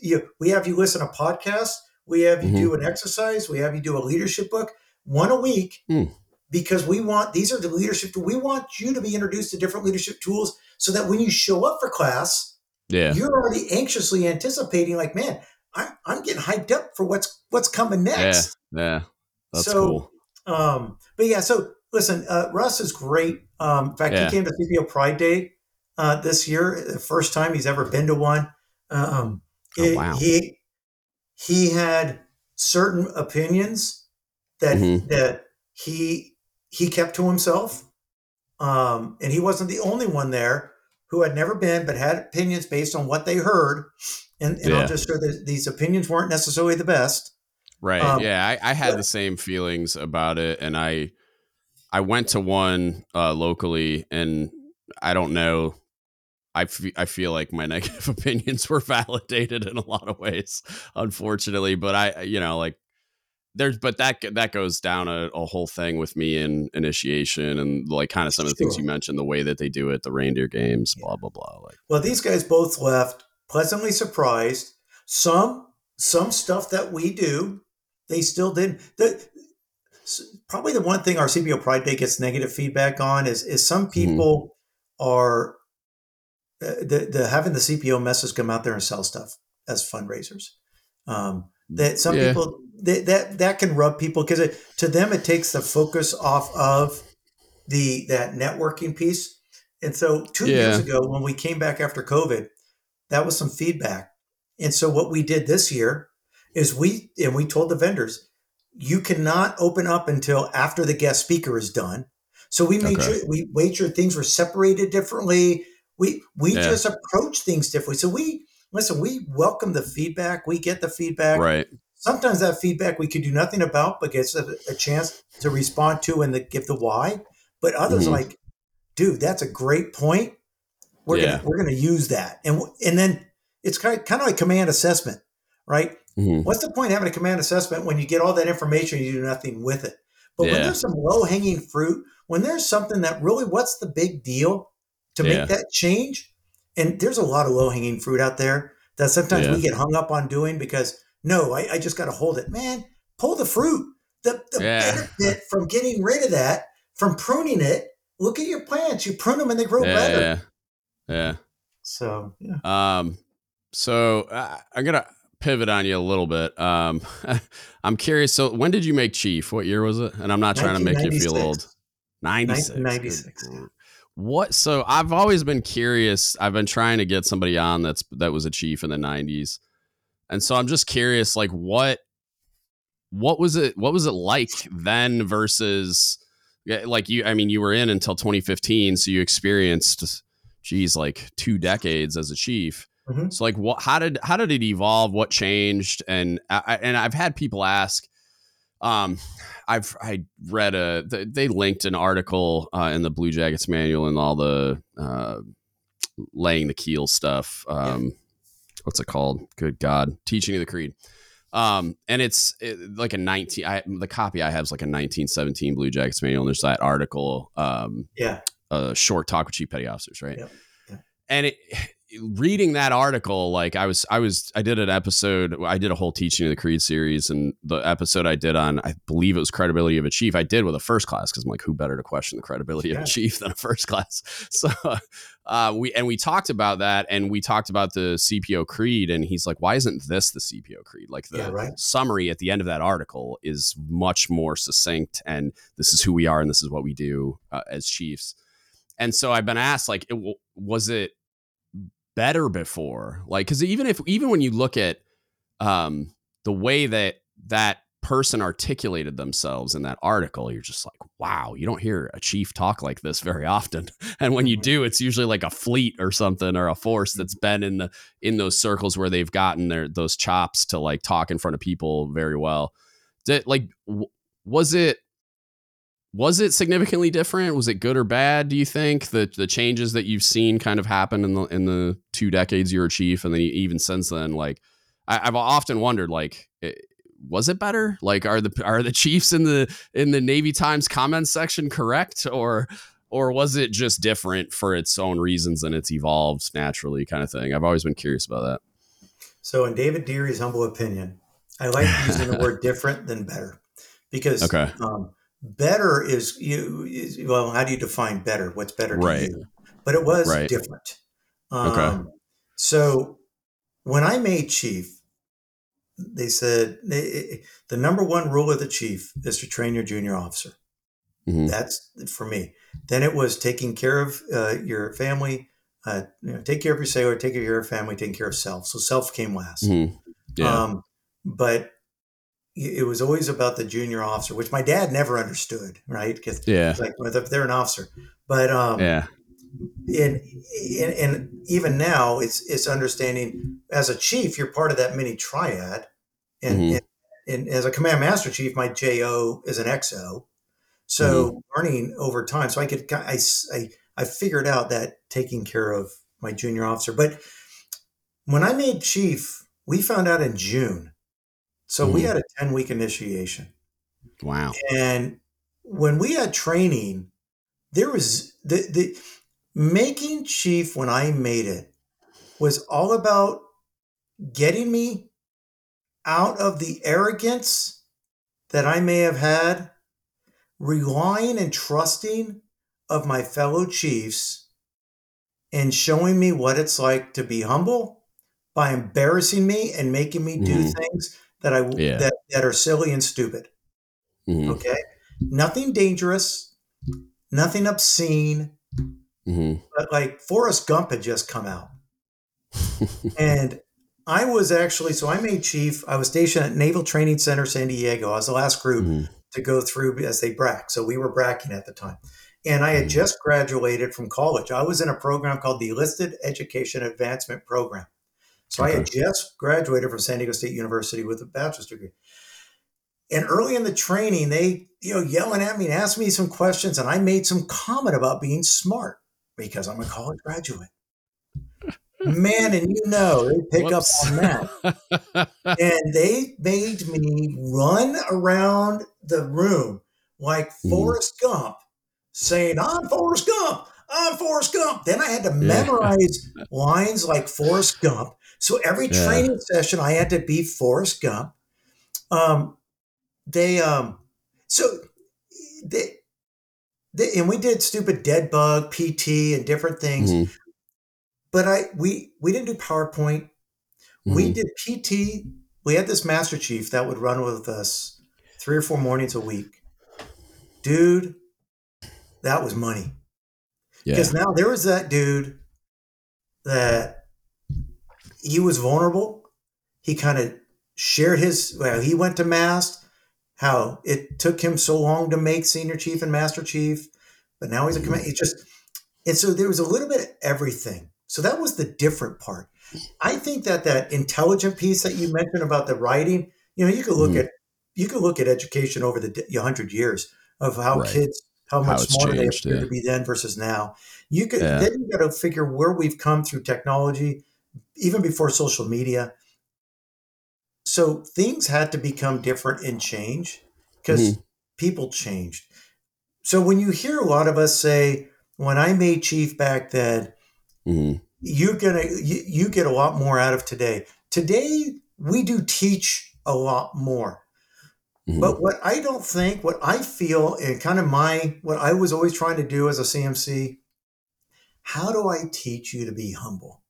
you we have you listen to podcasts, we have you mm-hmm. do an exercise, we have you do a leadership book, one a week. Mm because we want these are the leadership we want you to be introduced to different leadership tools so that when you show up for class yeah. you're already anxiously anticipating like man i'm, I'm getting hyped up for what's what's coming next. yeah. Yeah that's so, cool. um but yeah so listen uh, russ is great. Um in fact yeah. he came to cpo pride day uh, this year the first time he's ever been to one. Um, Oh, it- wow. He he had certain opinions that Mhm. that he he kept to himself, um, and he wasn't the only one there who had never been but had opinions based on what they heard. And, and Yeah. I'll just share that these opinions weren't necessarily the best. Right. Um, yeah, I, I had yeah. the same feelings about it, and I I went to one uh, locally, and I don't know. I, I feel like my negative opinions were validated in a lot of ways, unfortunately. But I, you know, like there's, but that that goes down a, a whole thing with me in initiation and like kind of some of the things you mentioned, the way that they do it, the reindeer games, blah blah blah. Like, Well, these guys both left pleasantly surprised. Some some stuff that we do, they still didn't. The, probably the one thing our CPO Pride Day gets negative feedback on is is some people are uh, the, the having the CPO messes come out there and sell stuff as fundraisers. Um, that some Yeah. people that that that can rub people because to them it takes the focus off of the that networking piece. And so two years ago when we came back after COVID, that was some feedback. And so what we did this year is we and we told the vendors, you cannot open up until after the guest speaker is done. So we made Okay. sure we made sure things were separated differently. We we Yeah. just approach things differently. So we listen, we welcome the feedback. We get the feedback. right? Sometimes that feedback we could do nothing about, but gets a, a chance to respond to and the, give the why. But others Mhm. like, dude, that's a great point. We're Yeah. gonna we're gonna use that, and and then it's kind of, kind of like command assessment, right? Mhm. What's the point of having a command assessment when you get all that information and you do nothing with it? But when there's some low hanging fruit, when there's something that really, what's the big deal to Yeah. make that change? And there's a lot of low hanging fruit out there that sometimes Yeah. we get hung up on doing because no, I, I just got to hold it. Man, pull the fruit. The, the Yeah. benefit from getting rid of that, from pruning it, look at your plants. You prune them and they grow Yeah, better. yeah, yeah. So, yeah. Um, so uh, I'm gonna pivot on you a little bit. Um, I'm curious. So when did you make chief? What year was it? And I'm not trying to make you feel old. 96. 1996, Good yeah. lord. What? So I've always been curious. I've been trying to get somebody on that's that was a chief in the 90s, and so I'm just curious, like what what was it? What was it like then versus like you? I mean, you were in until 2015, so you experienced, geez, like two decades as a chief. Mhm. So like, what? How did how did it evolve? What changed? And I, and I've had people ask. Um, I've I read a they linked an article uh, in the Blue Jackets manual and all the uh, laying the keel stuff. Um, what's it called? Good God, teaching of the creed. Um, and it's it, like a 19, I, the copy I have is like a 1917 Blue Jackets manual. And there's that article, um, Yeah. a short talk with chief petty officers, right? Yep. Yeah. And it, reading that article, like I was, I was, I did an episode, I did a whole teaching of the creed series, and the episode I did on, I believe it was credibility of a chief. I did with a first class because I'm like, who better to question the credibility of a chief than a first class? So, uh, we and we talked about that, and we talked about the CPO creed, and he's like, why isn't this the CPO creed? Like the Yeah, right. summary at the end of that article is much more succinct, and this is who we are, and this is what we do uh, as chiefs. And so I've been asked, like, it, was it better before? Like, because even if even when you look at um, the way that that person articulated themselves in that article, you're just like, wow, you don't hear a chief talk like this very often. And when you do, it's usually like a fleet or something or a force that's been in the in those circles where they've gotten their those chops to like talk in front of people very well. Did, like, w- was it was it significantly different? Was it good or bad? Do you think the the changes that you've seen kind of happen in the in the two decades you were chief, and then even since then, like I, I've often wondered, like. It, was it better? Like, are the are the Chiefs in the in the Navy Times comments section correct, or or was it just different for its own reasons and it's evolved naturally, kind of thing? I've always been curious about that. So, in David Dearie's humble opinion, I like using the word different than better because Okay. um, better is you. Is, well, how do you define better? What's better to Right. you? But it was Right. different. Um, Okay. So, when I made chief, they said they, the number one rule of the chief is to train your junior officer. Mhm. That's for me. Then it was taking care of uh, your family, uh, you know, take care of your sailor, take care of your family, taking care of self. So self came last. Mhm. Yeah. Um, but it was always about the junior officer, which my dad never understood, right? Because yeah. like well, they're- an officer, but um, Yeah. and, and and even now it's it's understanding as a chief you're part of that mini triad and, Mhm. and, and as a command master chief my jo is an xo so learning over time so i could I, I I figured out that taking care of my junior officer but when i made chief we found out in june so we Mhm. had a 10 week initiation Wow. and when we had training, there was the, the making chief when I made it was all about getting me out of the arrogance that I may have had, relying and trusting of my fellow chiefs and showing me what it's like to be humble by embarrassing me and making me do Mhm. things that I Yeah. that, that are silly and stupid. Mhm. Okay. Nothing dangerous, nothing obscene, Mhm. but like Forrest Gump had just come out. And I was actually, so I made chief. I was stationed at Naval Training Center, San Diego. I was the last group Mhm. to go through as they brack. So we were bracking at the time. And I had Mhm. just graduated from college. I was in a program called the Enlisted Education Advancement Program. So I had just graduated from San Diego State University with a bachelor's degree. And early in the training, they, you know, yelling at me and asking me some questions. And I made some comment about being smart because I'm a college graduate. Man, and you know, they pick Whoops. up on that and they made me run around the room like Mhm. Forrest Gump, saying, I'm Forrest Gump, I'm Forrest Gump. Then I had to Yeah. memorize lines like Forrest Gump. So every Yeah. training session, I had to be Forrest Gump. Um, they, um, so they, they, and we did stupid dead bug, PT, and different things. Mhm. But I, we, we didn't do PowerPoint. We Mhm. did PT. We had this master chief that would run with us three or four mornings a week. Dude, that was money. Yeah. Because now there was that dude that he was vulnerable. He kind of shared his, well, he went to mast, how it took him so long to make senior chief and master chief, but now he's a command. It's just, and so there was a little bit of everything. So that was the different part. I think that that intelligent piece that you mentioned about the writing, you know, you could look Mhm. at you could look at education over the hundred years of how Right. kids how How much it's smarter changed, they appear yeah. to be then versus now. You could Yeah. then you got to figure where we've come through technology, even before social media. So things had to become different and change because Mhm. people changed. So when you hear a lot of us say, "When I made chief back then," Mhm. you're gonna you, you get a lot more out of today. Today we do teach a lot more. Mhm. But what I don't think, what I feel, and kind of my, what I was always trying to do as a CMC, how do I teach you to be humble?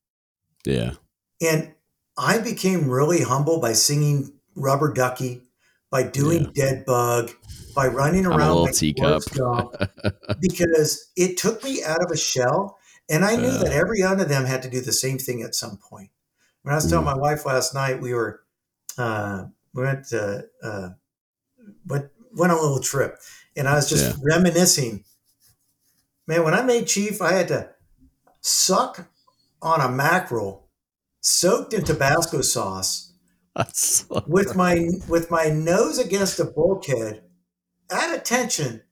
Yeah. And I became really humble by singing Rubber Ducky, by doing Yeah. Dead Bug, by running around little like teacup. Because it took me out of a shell. And I knew Yeah. that every one of them had to do the same thing at some point. When I was telling Mhm. my wife last night, we were, uh, we went to, uh, went, went on a little trip and I was just Yeah. reminiscing. Man, when I made chief, I had to suck on a mackerel soaked in Tabasco sauce so- with my with my nose against a bulkhead at attention,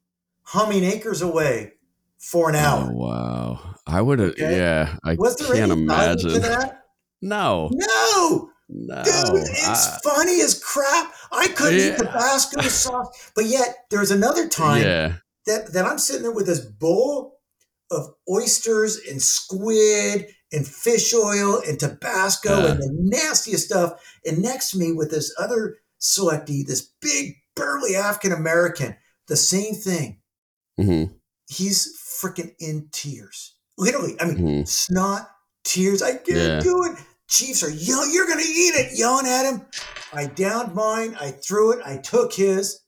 humming Anchors Aweigh for an Oh, hour. wow. I would have. Okay. Yeah. I Was there can't any imagine. that? No. No, No. dude, it's I- funny as crap. I couldn't eat Yeah. Tabasco sauce, but yet there's another time yeah. that that I'm sitting there with this bowl of oysters and squid and fish oil and Tabasco Yeah. and the nastiest stuff, and next to me with this other selectee, this big burly African American, the same thing. hmm He's freaking in tears, literally. I mean, Mhm. snot, tears. I can't Yeah. do it. Chiefs are yelling, "You're gonna eat it!" Yelling at him. I downed mine. I threw it. I took his.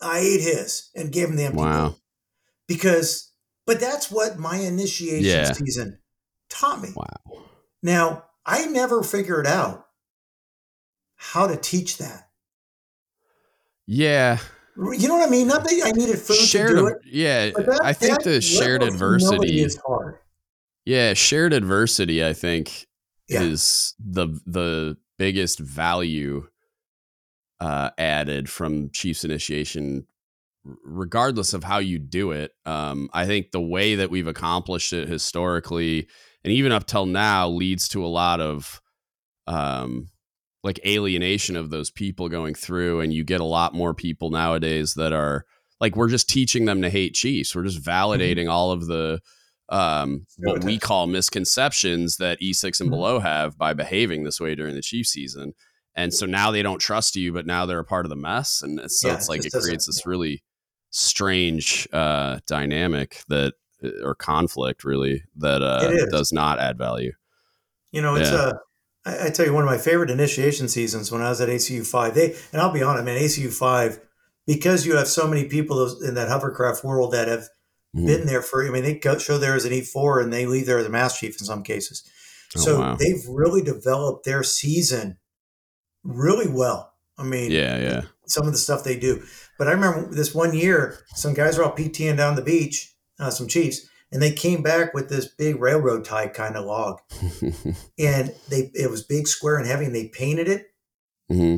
I ate his and gave him the empty Wow. because but that's what my initiation Yeah. season taught me. Wow. Now, I never figured out how to teach that. Yeah. You know what I mean? Not that I needed food shared to do it. yeah that- i think the shared level of humility adversity is hard. yeah shared adversity i think Yeah. is the the biggest value uh added from chiefs initiation regardless of how you do it um i think the way that we've accomplished it historically and even up till now leads to a lot of um like alienation of those people going through and you get a lot more people nowadays that are like we're just teaching them to hate chiefs. We're just validating all of the um what we call misconceptions that e6 and Mhm. below have by behaving this way during the chief season. And so now they don't trust you but now they're a part of the mess. And it's, so Yeah, it's like just it creates this really strange uh dynamic that or conflict really that uh does not add value You know, it's Yeah. uh, I, tell you, one of my favorite initiation seasons when I was at ACU five. They and I'll be honest, man, ACU five because you have so many people in that hovercraft world that have Mhm. been there for. I mean, they go, show there as an E four and they leave there as a master chief in some cases. Oh, So wow. they've really developed their season really well. I mean, yeah yeah some of the stuff they do. But I remember this one year, some guys were all PTing down the beach, uh, some chiefs, and they came back with this big railroad tie kind of log, and they it was big, square, and heavy, and they painted it hmm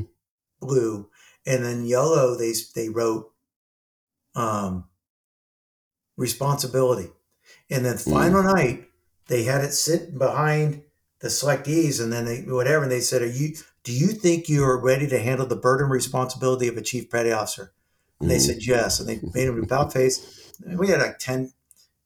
blue, and then yellow. They they wrote um, responsibility, and then final night they had it sit behind the selectees, and then they whatever, and they said, "Are you? Do you think you are ready to handle the burden and responsibility of a chief petty officer?" And they Mhm. said yes, and they made him about face. And we had like ten.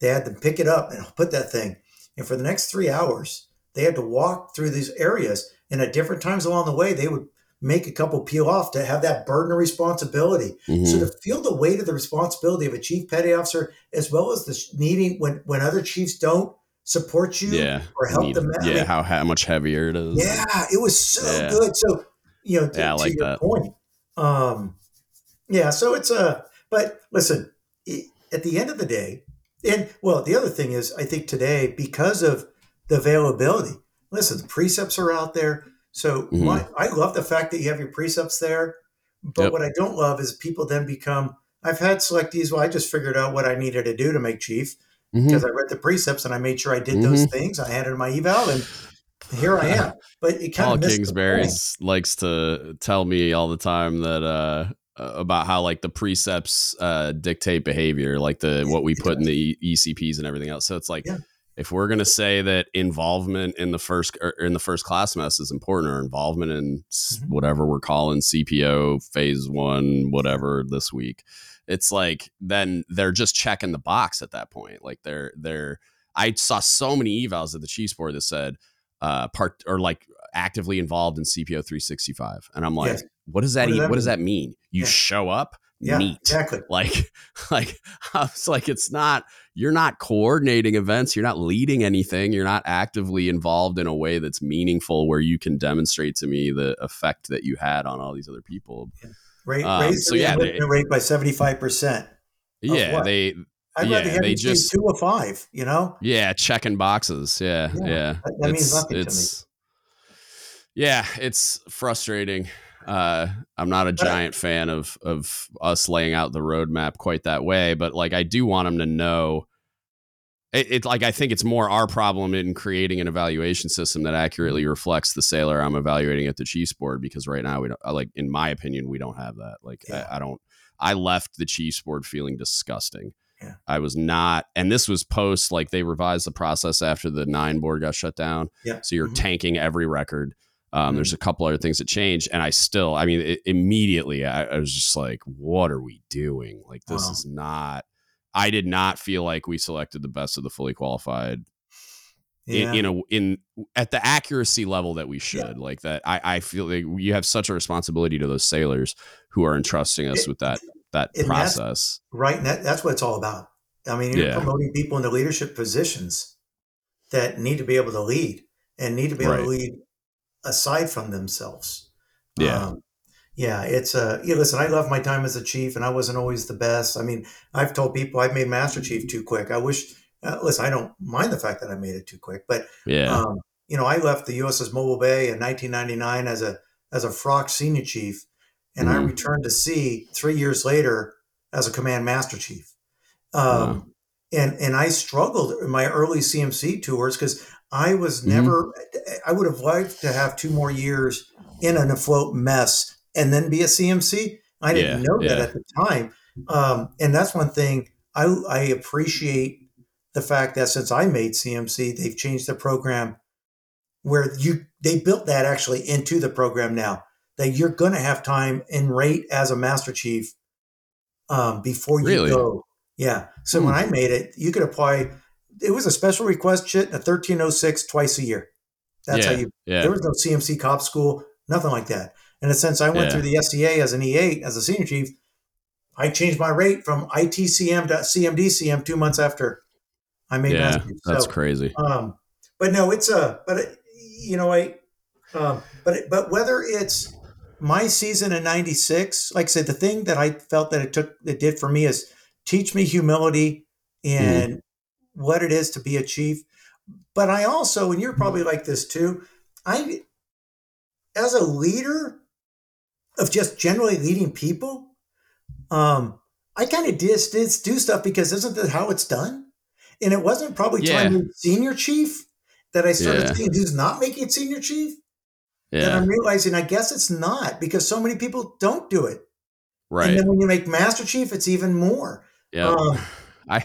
They had to pick it up and put that thing, and for the next three hours, they had to walk through these areas, and at different times along the way, they would make a couple peel off to have that burden of responsibility. Mhm. So to feel the weight of the responsibility of a chief petty officer, as well as the needing when when other chiefs don't support you yeah or help Need- them out. Yeah how, how much heavier it is yeah, it was so Yeah. good. So you know, to, Yeah, I like your that. point, um, yeah. So it's a. But listen, at the end of the day, and well, the other thing is, I think today because of the availability. Listen, the precepts are out there. So Mhm. my, I love the fact that you have your precepts there. But Yep. what I don't love is people then become. I've had selectees. Well, I just figured out what I needed to do to make chief Mhm. because I read the precepts and I made sure I did those things. I handed my eval, and here I am. But it kind Paul of Kingsbury likes to tell me all the time that uh, about how like the precepts uh dictate behavior like the what we put in the ECPs and everything else so it's like Yeah. if we're going to say that involvement in the first or in the first class mess is important or involvement in Mhm. whatever we're calling CPO phase 1 whatever this week it's like then they're just checking the box at that point like they're they're I saw so many evals at the Chiefs board that said uh part or like actively involved in CPO 365 and I'm like Yes. what does that What does that what does that mean you Yeah. show up Yeah, neat exactly. like like it's like it's not you're not coordinating events you're not leading anything you're not actively involved in a way that's meaningful where you can demonstrate to me the effect that you had on all these other people Ra- Um, raise so the yeah, they- rate by seventy five percent. yeah what? they I'd Yeah, rather have they just- two or five. You know, yeah checking boxes yeah Yeah, yeah, that- that means it's nothing to me. It's yeah it's frustrating uh i'm not a giant fan of of us laying out the roadmap quite that way but like i do want them to know it, it like i think it's more our problem in creating an evaluation system that accurately reflects the sailor i'm evaluating at the chiefs board because right now we don't like in my opinion we don't have that like Yeah. I, I don't i left the chiefs board feeling disgusting Yeah. I was not, and this was post like they revised the process after the nine board got shut down. Yeah. So you're Mhm. tanking every record. Um, Mhm. There's a couple other things that changed, and I still, I mean, it, immediately I, I was just like, "What are we doing? Like, this Wow. is not." I did not feel like we selected the best of the fully qualified yeah, in, in a in at the accuracy level that we should. Like that, I I feel like you have such a responsibility to those sailors who are entrusting us It- with that that process. right. And that, that's what it's all about. I mean, you're Yeah. promoting people into leadership positions that need to be able to lead and need to be able Right. to lead aside from themselves. Yeah. Um, yeah, it's a. Yeah, listen, I love my time as a chief, and I wasn't always the best. I mean, I've told people I've made master chief too quick. I wish uh, listen, I don't mind the fact that I made it too quick, but yeah, um, you know, I left the USS Mobile Bay in 1999 as a as a frock senior chief, and mm-hmm. I returned to sea three years later as a command master chief. Um, wow. And and I struggled in my early CMC tours because I was mm-hmm. never. I would have liked to have two more years in an afloat mess and then be a CMC. I didn't yeah, know yeah. that at the time, um, and that's one thing I, I appreciate the fact that since I made CMC, they've changed the program where you they built that actually into the program now that you're going to have time in rate as a master chief um, before you really? go. Yeah. So hmm. when I made it, you could apply. It was a special request shit, a 1306 twice a year. That's yeah, how you. Yeah. There was no CMC cop school, nothing like that. And since I went yeah. through the SEA as an E8 as a senior chief, I changed my rate from ITCM to CMDCM two months after I made that. yeah, That's so, crazy. Um, but no, it's a but it, you know I, um, but but whether it's my season in '96, like I said, the thing that I felt that it took it did for me is teach me humility and mm. What it is to be a chief. But I also, and you're probably like this too, I as a leader of just generally leading people, um, I kind of did, did do stuff because isn't that how it's done? And it wasn't probably yeah. time senior chief that I started yeah. seeing who's not making it senior chief. Yeah. And I'm realizing I guess it's not because so many people don't do it. Right. And then when you make master chief, it's even more. Yeah. Um, I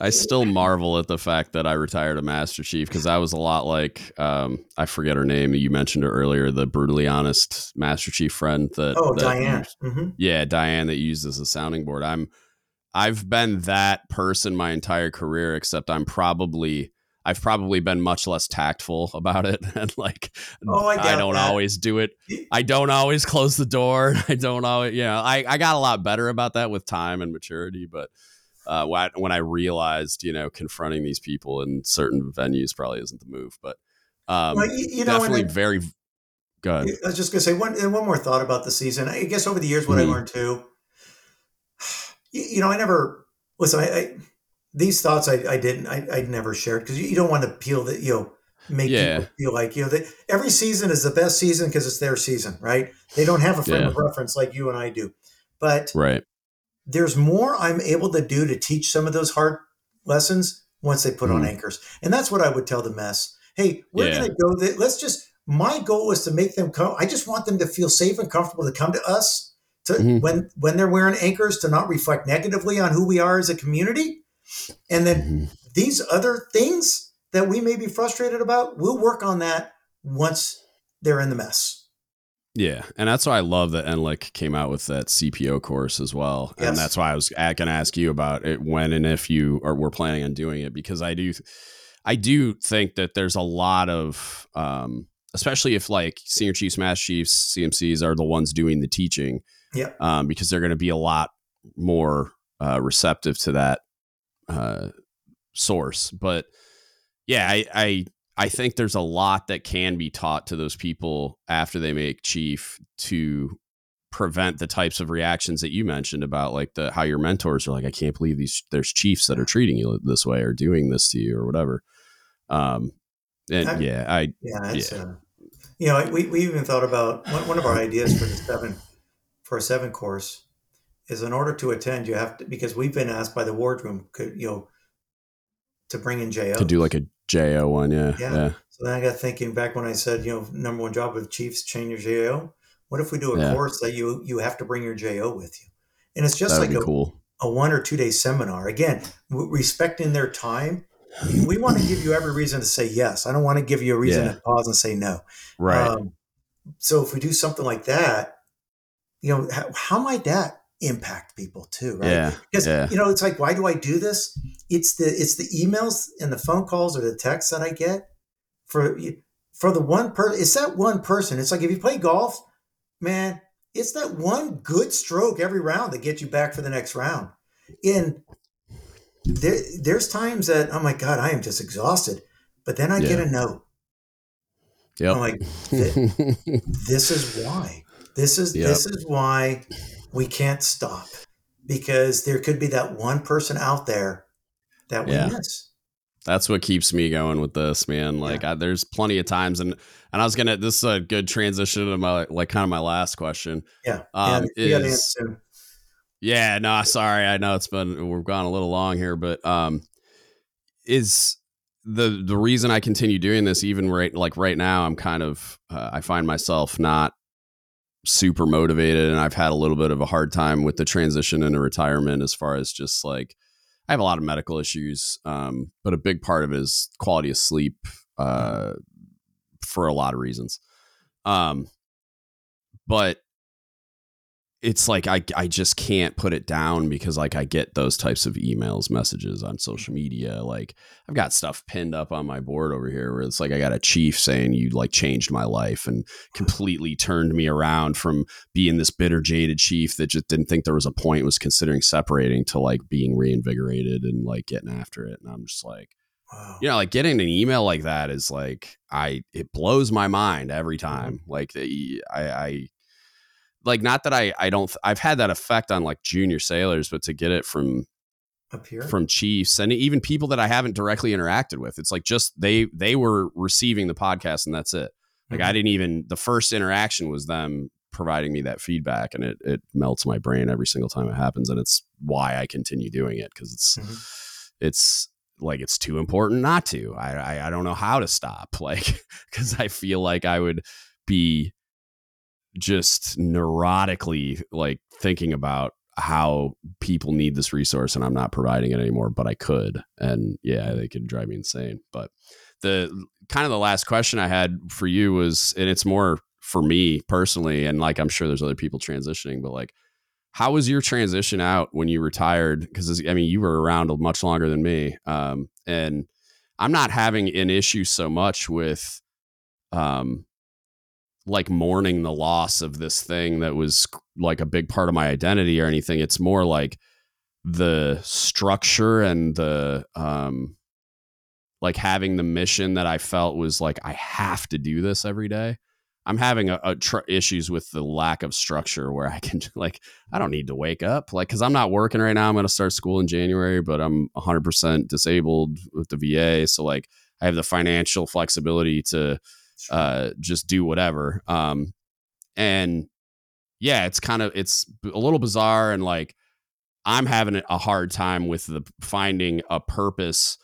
I still marvel at the fact that I retired a Master Chief because I was a lot like um, I forget her name. You mentioned her earlier, the brutally honest Master Chief friend that. Oh, that Diane. Used, mm-hmm. Yeah, Diane that used as a sounding board. I'm, I've been that person my entire career, except I'm probably. I've probably been much less tactful about it, and like oh, I, I don't that. always do it. I don't always close the door. I don't always, you know, I I got a lot better about that with time and maturity, but uh, when I realized, you know, confronting these people in certain venues probably isn't the move, but um, well, you, you know, definitely very good. I was just gonna say one one more thought about the season. I guess over the years, what mm. I mm-hmm. learned too, you, you, know, I never listen. I, I these thoughts I, I didn't I, I never shared because you, you, don't want to peel that you know make yeah. people feel like you know that every season is the best season because it's their season, right? They don't have a frame yeah. of reference like you and I do, but right there's more I'm able to do to teach some of those hard lessons once they put mm. on mm-hmm. anchors. And that's what I would tell the mess. Hey, we're yeah. going to go there. Let's just, my goal is to make them come. I just want them to feel safe and comfortable to come to us to mm-hmm. when, when they're wearing anchors to not reflect negatively on who we are as a community. And then mm-hmm. these other things that we may be frustrated about, we'll work on that once they're in the mess. Yeah, and that's why I love that NLEC came out with that CPO course as well, yes. and that's why I was going to ask you about it when and if you are were planning on doing it because I do, I do think that there's a lot of, um, especially if like senior chiefs, master chiefs, CMCs are the ones doing the teaching, yeah, um, because they're going to be a lot more uh, receptive to that uh, source, but yeah, I, I I think there's a lot that can be taught to those people after they make chief to prevent the types of reactions that you mentioned about like the how your mentors are like I can't believe these there's chiefs that are treating you this way or doing this to you or whatever. Um and I, yeah, I yeah, yeah. Uh, you know, we, we even thought about one, one of our ideas for the seven for a seven course is in order to attend you have to because we've been asked by the wardroom could you know to bring in JO to do like a JO one, yeah, yeah. Yeah. So then I got thinking back when I said, you know, number one job of Chiefs, change your JO. What if we do a yeah. course that you you have to bring your JO with you? And it's just That'd like a, cool. a one or two day seminar. Again, respecting their time. We want to give you every reason to say yes. I don't want to give you a reason yeah. to pause and say no. Right. Um, so if we do something like that, you know, how, how might that impact people too, right? Yeah. Because yeah. you know, it's like, why do I do this? It's the it's the emails and the phone calls or the texts that I get for for the one person. It's that one person. It's like if you play golf, man, it's that one good stroke every round that gets you back for the next round. And there, there's times that oh my god, I am just exhausted, but then I yeah. get a note. yeah I'm like, this is why. This is yep. this is why we can't stop because there could be that one person out there that we yeah. miss. That's what keeps me going with this, man. Like, yeah. I, there's plenty of times, and and I was gonna. This is a good transition to my like kind of my last question. Yeah. Um, yeah. Is, yeah. No, sorry. I know it's been we've gone a little long here, but um, is the the reason I continue doing this, even right like right now, I'm kind of uh, I find myself not super motivated, and I've had a little bit of a hard time with the transition into retirement as far as just like I have a lot of medical issues, um, but a big part of it is quality of sleep uh, for a lot of reasons. Um, but it's like I I just can't put it down because like I get those types of emails, messages on social media. Like I've got stuff pinned up on my board over here where it's like I got a chief saying you like changed my life and completely turned me around from being this bitter jaded chief that just didn't think there was a point was considering separating to like being reinvigorated and like getting after it. And I'm just like Wow. You know, like getting an email like that is like I it blows my mind every mm-hmm. time. Like the, I, I like not that I I don't I've had that effect on like junior sailors, but to get it from up here from chiefs and even people that I haven't directly interacted with, it's like just they they were receiving the podcast and that's it. Like mm-hmm. I didn't even the first interaction was them providing me that feedback and it it melts my brain every single time it happens and it's why I continue doing it because it's mm-hmm. it's like it's too important not to. I, I I don't know how to stop like because I feel like I would be just neurotically like thinking about how people need this resource and I'm not providing it anymore, but I could. And yeah, they could drive me insane. But the kind of the last question I had for you was, and it's more for me personally, and like I'm sure there's other people transitioning, but like, how was your transition out when you retired? Because I mean, you were around much longer than me, um, and I'm not having an issue so much with um, like mourning the loss of this thing that was like a big part of my identity or anything. It's more like the structure and the um like having the mission that I felt was like I have to do this every day. I'm having a, a tr- issues with the lack of structure where I can like I don't need to wake up like because I'm not working right now. I'm going to start school in January, but I'm 100% disabled with the VA, so like I have the financial flexibility to uh, just do whatever. Um, and yeah, it's kind of it's a little bizarre and like I'm having a hard time with the finding a purpose,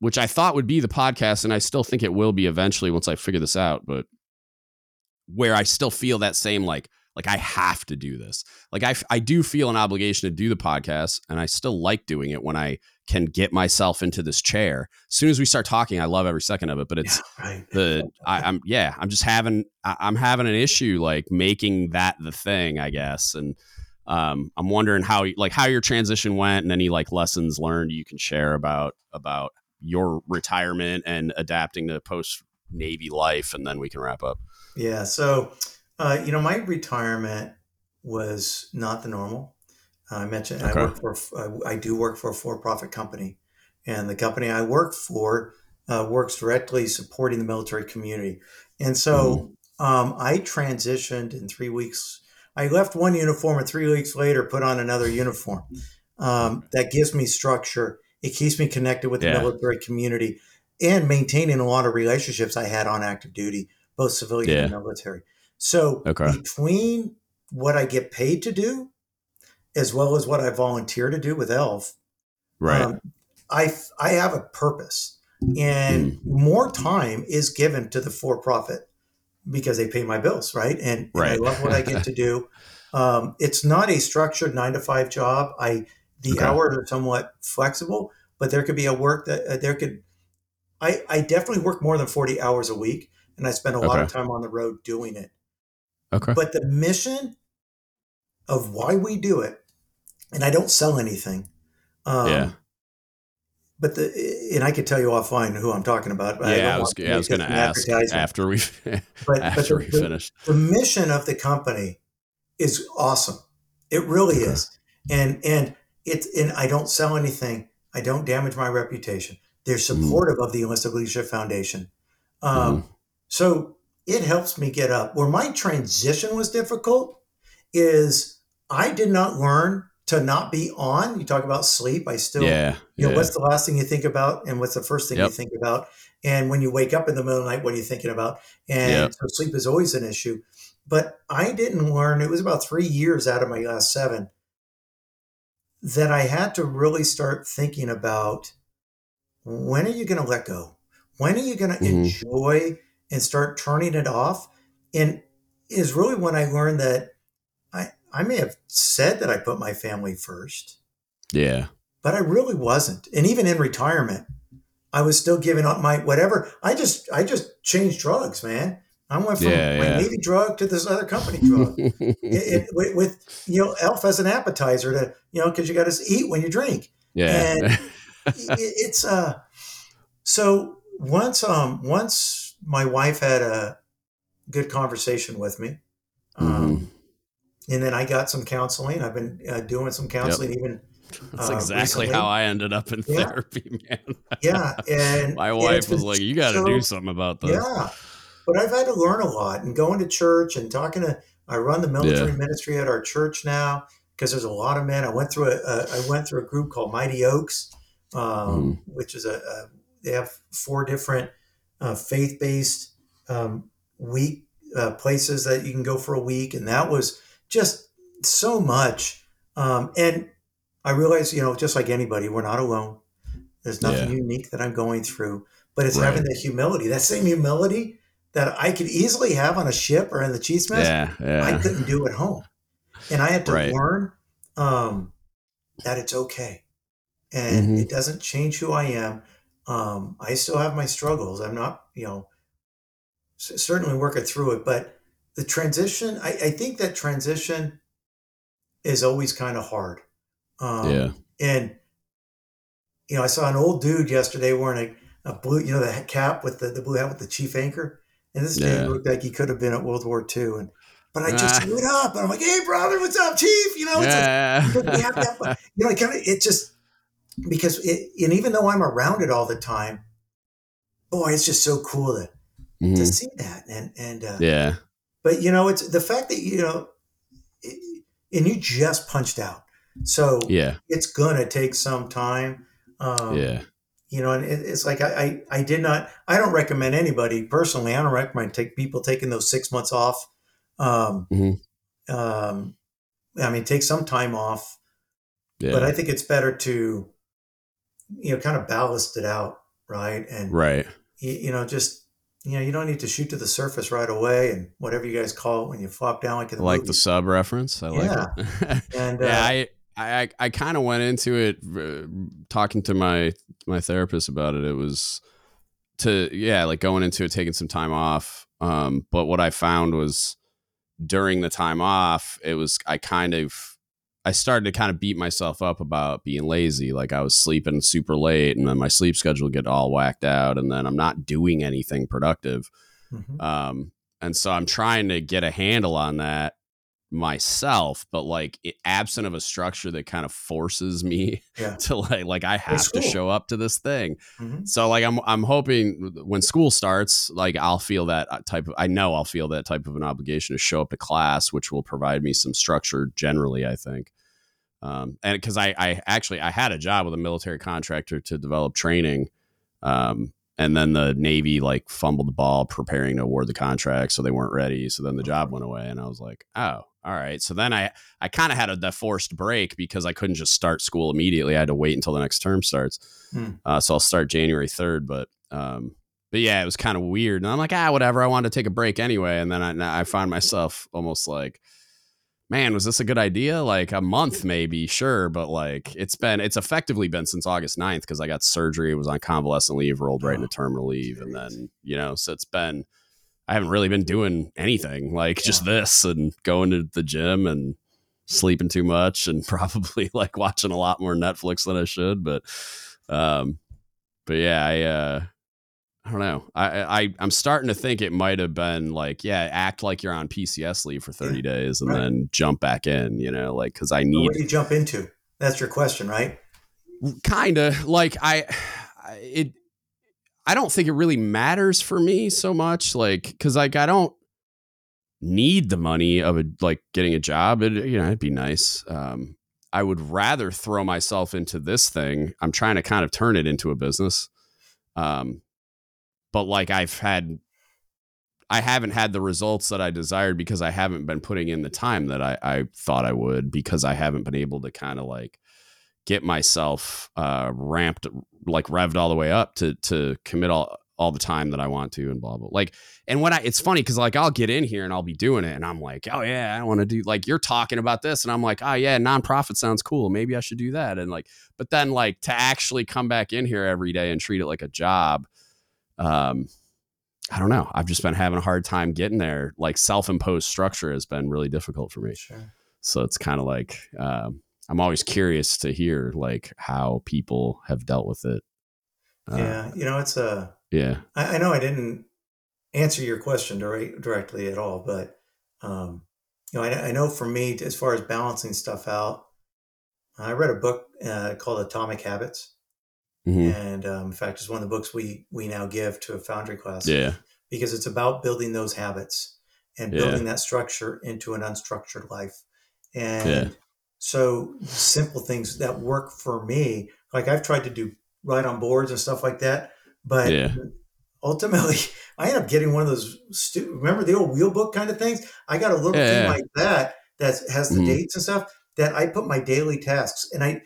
which I thought would be the podcast, and I still think it will be eventually once I figure this out. But where I still feel that same like like I have to do this. Like I I do feel an obligation to do the podcast, and I still like doing it when I can get myself into this chair. As soon as we start talking, I love every second of it. But it's yeah, right. the I, am yeah, I'm just having I, I'm having an issue like making that the thing, I guess. And um, I'm wondering how like how your transition went and any like lessons learned you can share about about your retirement and adapting to post Navy life, and then we can wrap up. Yeah. So, uh, you know, my retirement was not the normal. I mentioned okay. I work for I do work for a for-profit company, and the company I work for uh, works directly supporting the military community. And so mm-hmm. um, I transitioned in three weeks. I left one uniform, and three weeks later put on another uniform. Um, that gives me structure. It keeps me connected with the yeah. military community and maintaining a lot of relationships I had on active duty, both civilian yeah. and military. So okay. between what I get paid to do as well as what I volunteer to do with ELF, right? Um, I I have a purpose, and mm. more time is given to the for profit because they pay my bills, right? And, right. and I love what I get to do. Um, it's not a structured nine to five job. I the okay. hours are somewhat flexible, but there could be a work that uh, there could. I I definitely work more than forty hours a week, and I spend a okay. lot of time on the road doing it. Okay. But the mission of why we do it and I don't sell anything. Um, yeah. But the and I could tell you offline who I'm talking about. yeah, I, was, yeah, I was going to ask after we but, after but the, we finish. The, the, mission of the company is awesome. It really okay. is, and and it's and I don't sell anything. I don't damage my reputation. They're mm-hmm. supportive mm. of the Enlisted Leadership Foundation. Um, mm. So it helps me get up. Where my transition was difficult is I did not learn to not be on. You talk about sleep. I still, yeah, you know, yeah. what's the last thing you think about, and what's the first thing Yep. you think about? And when you wake up in the middle of the night, what are you thinking about? And Yep. so sleep is always an issue. But I didn't learn. It was about three years out of my last seven that I had to really start thinking about when are you going to let go? When are you going to Mhm. enjoy and start turning it off? And is really when I learned that I, I may have said that I put my family first, yeah, but I really wasn't. And even in retirement, I was still giving up my whatever. I just I just changed drugs, man. I went from Yeah, my yeah. Navy drug to this other company drug. it, it, with, with you know elf as an appetizer to you know because you got to eat when you drink yeah, and it, it's uh so once um once my wife had a good conversation with me um Mhm. and then i got some counseling i've been uh, doing some counseling even That's uh, exactly recently. how I ended up in Yeah. therapy, man. yeah and My wife it's was like, "You got to so- do something about this." yeah but i've had to learn a lot and going to church and talking to i run the military ministry at our church now because there's a lot of men i went through a, a i went through a group called mighty oaks um, Mhm. which is a, a they have four different uh, faith-based um, week uh, places that you can go for a week. And that was just so much. Um, and i realized you know just like anybody we're not alone. There's nothing unique that i'm going through but it's Right. having the humility that same humility that i could easily have on a ship or in the chief's mess Yeah, i couldn't do at home. And i had to Right. learn um, that it's okay. And Mhm. it doesn't change who i am um, i still have my struggles i'm not you know c- certainly working through it but the transition i, I think that transition is always kind of hard um, Yeah. and you know i saw an old dude yesterday wearing a, a blue you know the cap with the, the blue hat with the chief anchor and this Yeah. dude looked like he could have been at world war ii and but i just Ah. screwed up and i'm like hey brother what's up chief you know it's like, yeah. because we have that, you know, it kind of it just because it, and even though I'm around it all the time, boy, it's just so cool to to Mhm. see that and and uh, Yeah. but you know, it's the fact that you know, it, and you just punched out, so Yeah. it's gonna take some time. Um, Yeah. you know, and it, it's like I, I I did not I don't recommend anybody personally. I don't recommend take people taking those six months off. Um, Mhm. um, I mean, take some time off Yeah. but I think it's better to, you know, kind of ballast it out, right? And right. you, you know, just you know, you don't need to shoot to the surface right away, and whatever you guys call it when you flop down like in the like the sub reference. I like Yeah. it. And yeah, uh, I I I kind of went into it uh, talking to my my therapist about it. It was to yeah, like going into it taking some time off. Um, but what I found was during the time off, it was I kind of I started to kind of beat myself up about being lazy. Like I was sleeping super late, and then my sleep schedule get all whacked out, and then I'm not doing anything productive. mhm. Um, and so I'm trying to get a handle on that myself, but like it, absent of a structure that kind of forces me Yeah. to like like I have to show up to this thing. Mhm. So like I'm I'm hoping when school starts, like I'll feel that uh, type of I know I'll feel that type of an obligation to show up to class, which will provide me some structure generally, I think. Um, and because I, I actually I had a job with a military contractor to develop training, um, and then the Navy like fumbled the ball preparing to award the contract, so they weren't ready. So then the job went away, and I was like, oh, all right. So then I I kind of had a forced break because I couldn't just start school immediately. I had to wait until the next term starts. Hmm. Uh, so I'll start January third, but um, but yeah, it was kind of weird. And I'm like, ah, whatever. I wanted to take a break anyway, and then I I find myself almost like man, was this a good idea? Like a month, maybe, sure. But like it's been, it's effectively been since August 9th because I got surgery, it was on convalescent leave, rolled right into Oh, terminal leave. And then, you know, so it's been, I haven't really been doing anything like just this and going to the gym and sleeping too much and probably like watching a lot more Netflix than I should. But, um, but yeah, I, uh, I don't know. I, I I'm starting to think it might have been like, yeah, act like you're on PCS leave for 30 days and right. then jump back in, you know, like because I need what do you jump into? That's your question, right? kind of like I, I it I don't think it really matters for me so much, like because like I don't need the money of a like getting a job. It you know it'd be nice. Um, I would rather throw myself into this thing. I'm trying to kind of turn it into a business. Um, but like I've had, I haven't had the results that I desired because I haven't been putting in the time that I, I thought I would because I haven't been able to kind of like get myself uh, ramped, like revved all the way up to to commit all all the time that I want to and blah blah. Like, and when I, it's funny because like I'll get in here and I'll be doing it and I'm like, oh yeah, I want to do like you're talking about this and I'm like, oh yeah, nonprofit sounds cool. Maybe I should do that. And like, but then like to actually come back in here every day and treat it like a job, um, I don't know. I've just been having a hard time getting there. Like self imposed structure has been really difficult for me. Sure. So it's kind of like um, I'm always curious to hear like how people have dealt with it. Uh, yeah, you know, it's a yeah. I, I know I didn't answer your question direct, directly at all, but um, you know, I, I, know for me, as far as balancing stuff out, I read a book uh, called Atomic Habits, mm-hmm. and um, in fact, it's one of the books we we now give to a foundry class. Yeah, because it's about building those habits and building yeah. that structure into an unstructured life, and yeah. so simple things that work for me, like I've tried to do write on boards and stuff like that but yeah. ultimately, I end up getting one of those. Stu- remember the old wheel book kind of things? I got a little thing like that that has the mm-hmm. dates and stuff that I put my daily tasks, and I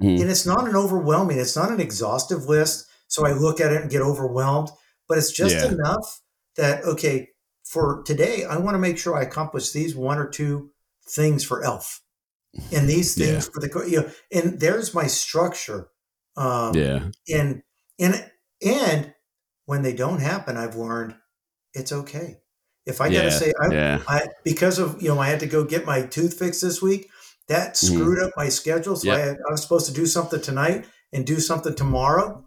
mm-hmm. and it's not an overwhelming. It's not an exhaustive list. So I look at it and get overwhelmed, but it's just yeah. enough that okay for today I want to make sure I accomplish these one or two things for Elf, and these things for the you know, and there's my structure. Um, yeah, and and and when they don't happen, I've learned it's okay. If I yeah, gotta say, I, yeah. I, because of you know, I had to go get my tooth fixed this week. That mm-hmm. screwed mm. up my schedule. So yep. I, had, I, was supposed to do something tonight and do something tomorrow.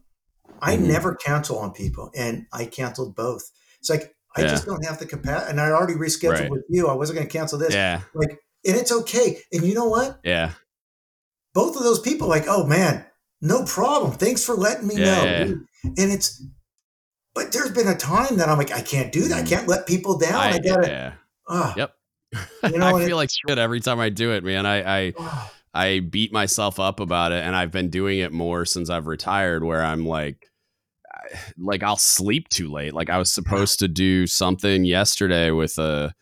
I mm-hmm. never cancel on people, and I canceled both. It's like I yeah. just don't have the capacity, and I already rescheduled right. with you. I wasn't going to cancel this. Yeah, like, and it's okay. And you know what? Yeah, both of those people, like, oh man, no problem. Thanks for letting me yeah, know. And it's, but there's been a time that I'm like, I can't do that. I mm. can't let people down. I, I gotta. Yeah. Uh, yep. You know, I feel like shit every time I do it, man. I I, I beat myself up about it, and I've been doing it more since I've retired. Where I'm like, like I'll sleep too late. Like I was supposed to do something yesterday with a,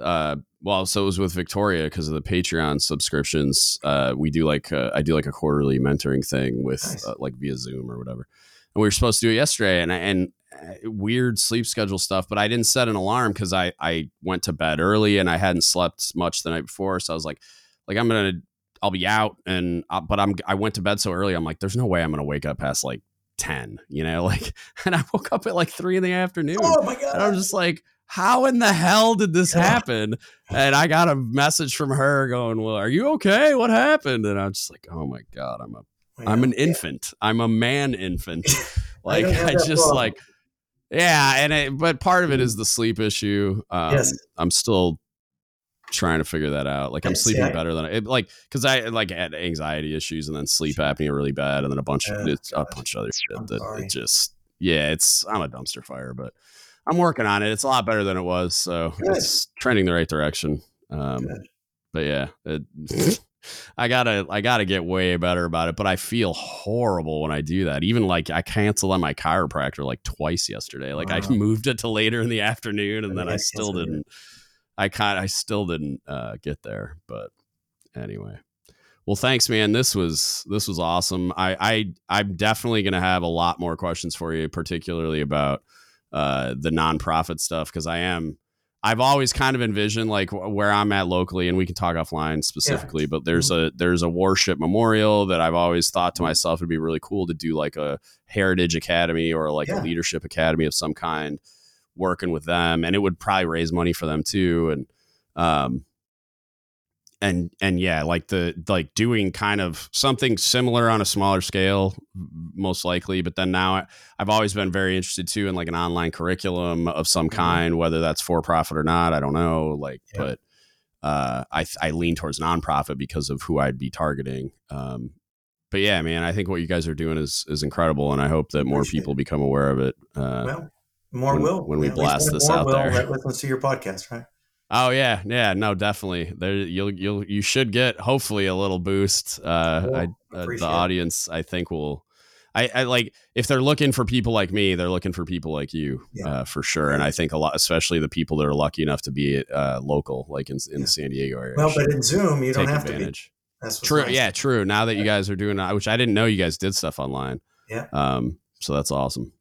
uh, well, so it was with Victoria because of the Patreon subscriptions. Uh, we do like a, I do like a quarterly mentoring thing with nice. uh, like via Zoom or whatever and we were supposed to do it yesterday and and uh, weird sleep schedule stuff but i didn't set an alarm because i i went to bed early and i hadn't slept much the night before so i was like like i'm gonna i'll be out and uh, but i'm i went to bed so early i'm like there's no way i'm gonna wake up past like 10 you know like and i woke up at like 3 in the afternoon oh my god and i'm just like how in the hell did this happen? And I got a message from her going, Well, are you okay? What happened? And I'm just like, Oh my God, I'm a I'm an infant. I'm a man infant. like I, I just problem. like yeah, and it, but part of it is the sleep issue. Um, yes. I'm still trying to figure that out. Like I'm sleeping better than I it, like because I like had anxiety issues and then sleep apnea really bad and then a bunch of it's a bunch of other shit I'm that sorry. it just yeah it's I'm a dumpster fire but I'm working on it. It's a lot better than it was, so Good. it's trending the right direction. Um, but yeah, it, I gotta I gotta get way better about it. But I feel horrible when I do that. Even like I canceled on my chiropractor like twice yesterday. Like I moved it to later in the afternoon, and then I still didn't. I kind I still didn't uh, get there. But anyway, well, thanks, man. This was this was awesome. I I I'm definitely gonna have a lot more questions for you, particularly about uh, the nonprofit stuff because I am I've always kind of envisioned like where I'm at locally, and we can talk offline specifically. Yeah. But there's mm-hmm. a there's a warship memorial that I've always thought to myself it'd be really cool to do like a heritage academy or like yeah. a leadership academy of some kind, working with them, and it would probably raise money for them too. And um, and and yeah like the like doing kind of something similar on a smaller scale most likely but then now I, have always been very interested too in like an online curriculum of some mm-hmm. kind whether that's for profit or not i don't know like yeah. but uh, I, I lean towards nonprofit because of who I'd be targeting. Um, but yeah, man, I think what you guys are doing is is incredible, and I hope that more people become aware of it. Uh, well, more when, will when we blast this out there. Let's see your podcast, right? Oh yeah, yeah, no, definitely. There, you'll you'll you should get hopefully a little boost. Uh, cool. I, uh, the audience, I think, will. I, I, like if they're looking for people like me, they're looking for people like you yeah. uh, for sure. And I think a lot, especially the people that are lucky enough to be uh, local, like in, in yeah. the San Diego area. Well, but in Zoom, you don't have advantage. to be. That's true. Nice. Yeah, true. Now that you guys are doing, which I didn't know you guys did stuff online. Yeah. Um. So that's awesome.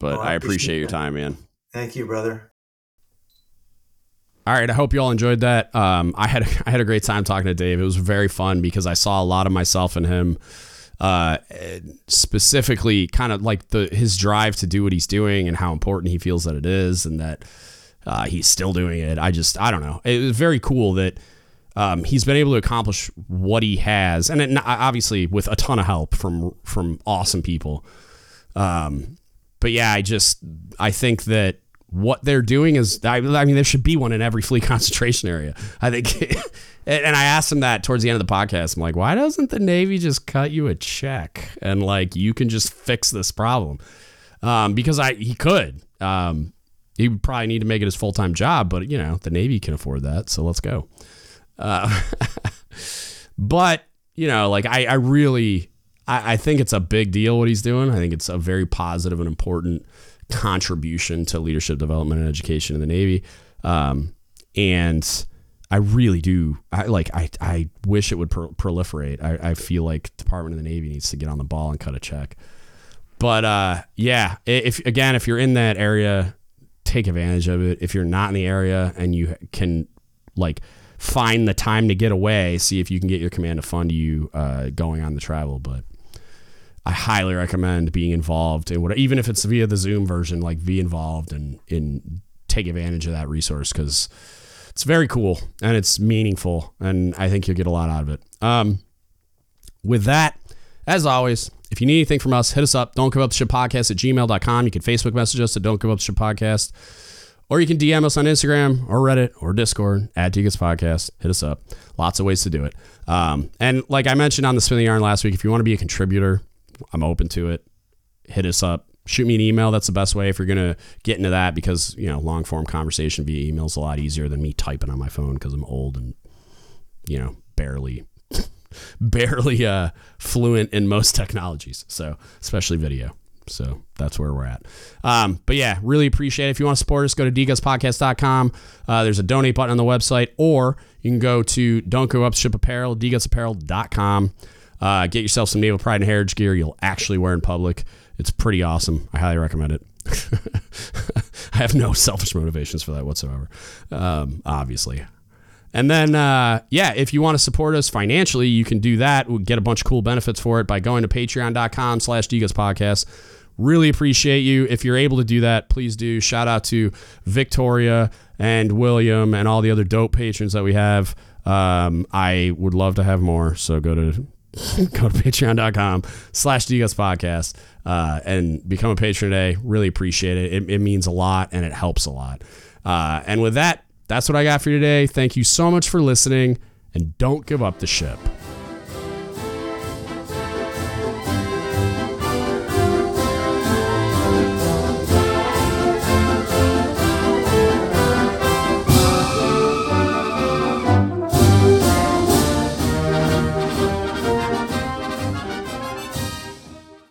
But well, I, I, appreciate, appreciate your time, man. Thank you, brother. All right, I hope you all enjoyed that. Um, I had I had a great time talking to Dave. It was very fun because I saw a lot of myself in him. Uh, specifically, kind of like the his drive to do what he's doing and how important he feels that it is, and that uh, he's still doing it. I just I don't know. It was very cool that um, he's been able to accomplish what he has, and it, obviously with a ton of help from from awesome people. Um, but yeah, I just I think that what they're doing is I, I, mean there should be one in every fleet concentration area. I think and i asked him that towards the end of the podcast. I'm like why doesn't the navy just cut you a check and like you can just fix this problem? Um, because i he could. Um, he would probably need to make it his full-time job but you know the navy can afford that so let's go. Uh, but you know like i, I really I, I think it's a big deal what he's doing. I think it's a very positive and important contribution to leadership development and education in the Navy. Um, and I really do. I like. I, I wish it would pro- proliferate. I, I feel like Department of the Navy needs to get on the ball and cut a check. But uh, yeah, if again, if you're in that area, take advantage of it. If you're not in the area and you can like find the time to get away, see if you can get your command to fund you uh, going on the travel. But I highly recommend being involved in what, even if it's via the Zoom version, like be involved and in take advantage of that resource because it's very cool and it's meaningful, and I think you'll get a lot out of it. Um, with that, as always, if you need anything from us, hit us up. Don't give up ship podcast at gmail.com. You can Facebook message us at Don't Give Up Ship Podcast. Or you can DM us on Instagram or Reddit or Discord at DGUTS Podcast. Hit us up. Lots of ways to do it. Um, and like I mentioned on the spinning Yarn last week, if you want to be a contributor, I'm open to it. Hit us up. Shoot me an email. That's the best way if you're gonna get into that because you know long form conversation via email is a lot easier than me typing on my phone because I'm old and you know barely barely uh, fluent in most technologies. So especially video. So that's where we're at. Um, but yeah, really appreciate it. If you want to support us, go to dgutspodcast.com. Uh, there's a donate button on the website, or you can go to Don't Go Up Ship Apparel, dgutsapparel.com. Uh, get yourself some Naval Pride and Heritage gear you'll actually wear in public. It's pretty awesome. I highly recommend it. I have no selfish motivations for that whatsoever, um, obviously. And then, uh, yeah, if you want to support us financially, you can do that. We'll get a bunch of cool benefits for it by going to patreon.com slash podcast. Really appreciate you. If you're able to do that, please do. Shout out to Victoria and William and all the other dope patrons that we have. Um, I would love to have more. So go to go to patreon.com slash DGUTS podcast uh, and become a patron today. Really appreciate it. it. it. means a lot and it helps a lot. Uh, and with that, that's what I got for you today. Thank you so much for listening and don't give up the ship.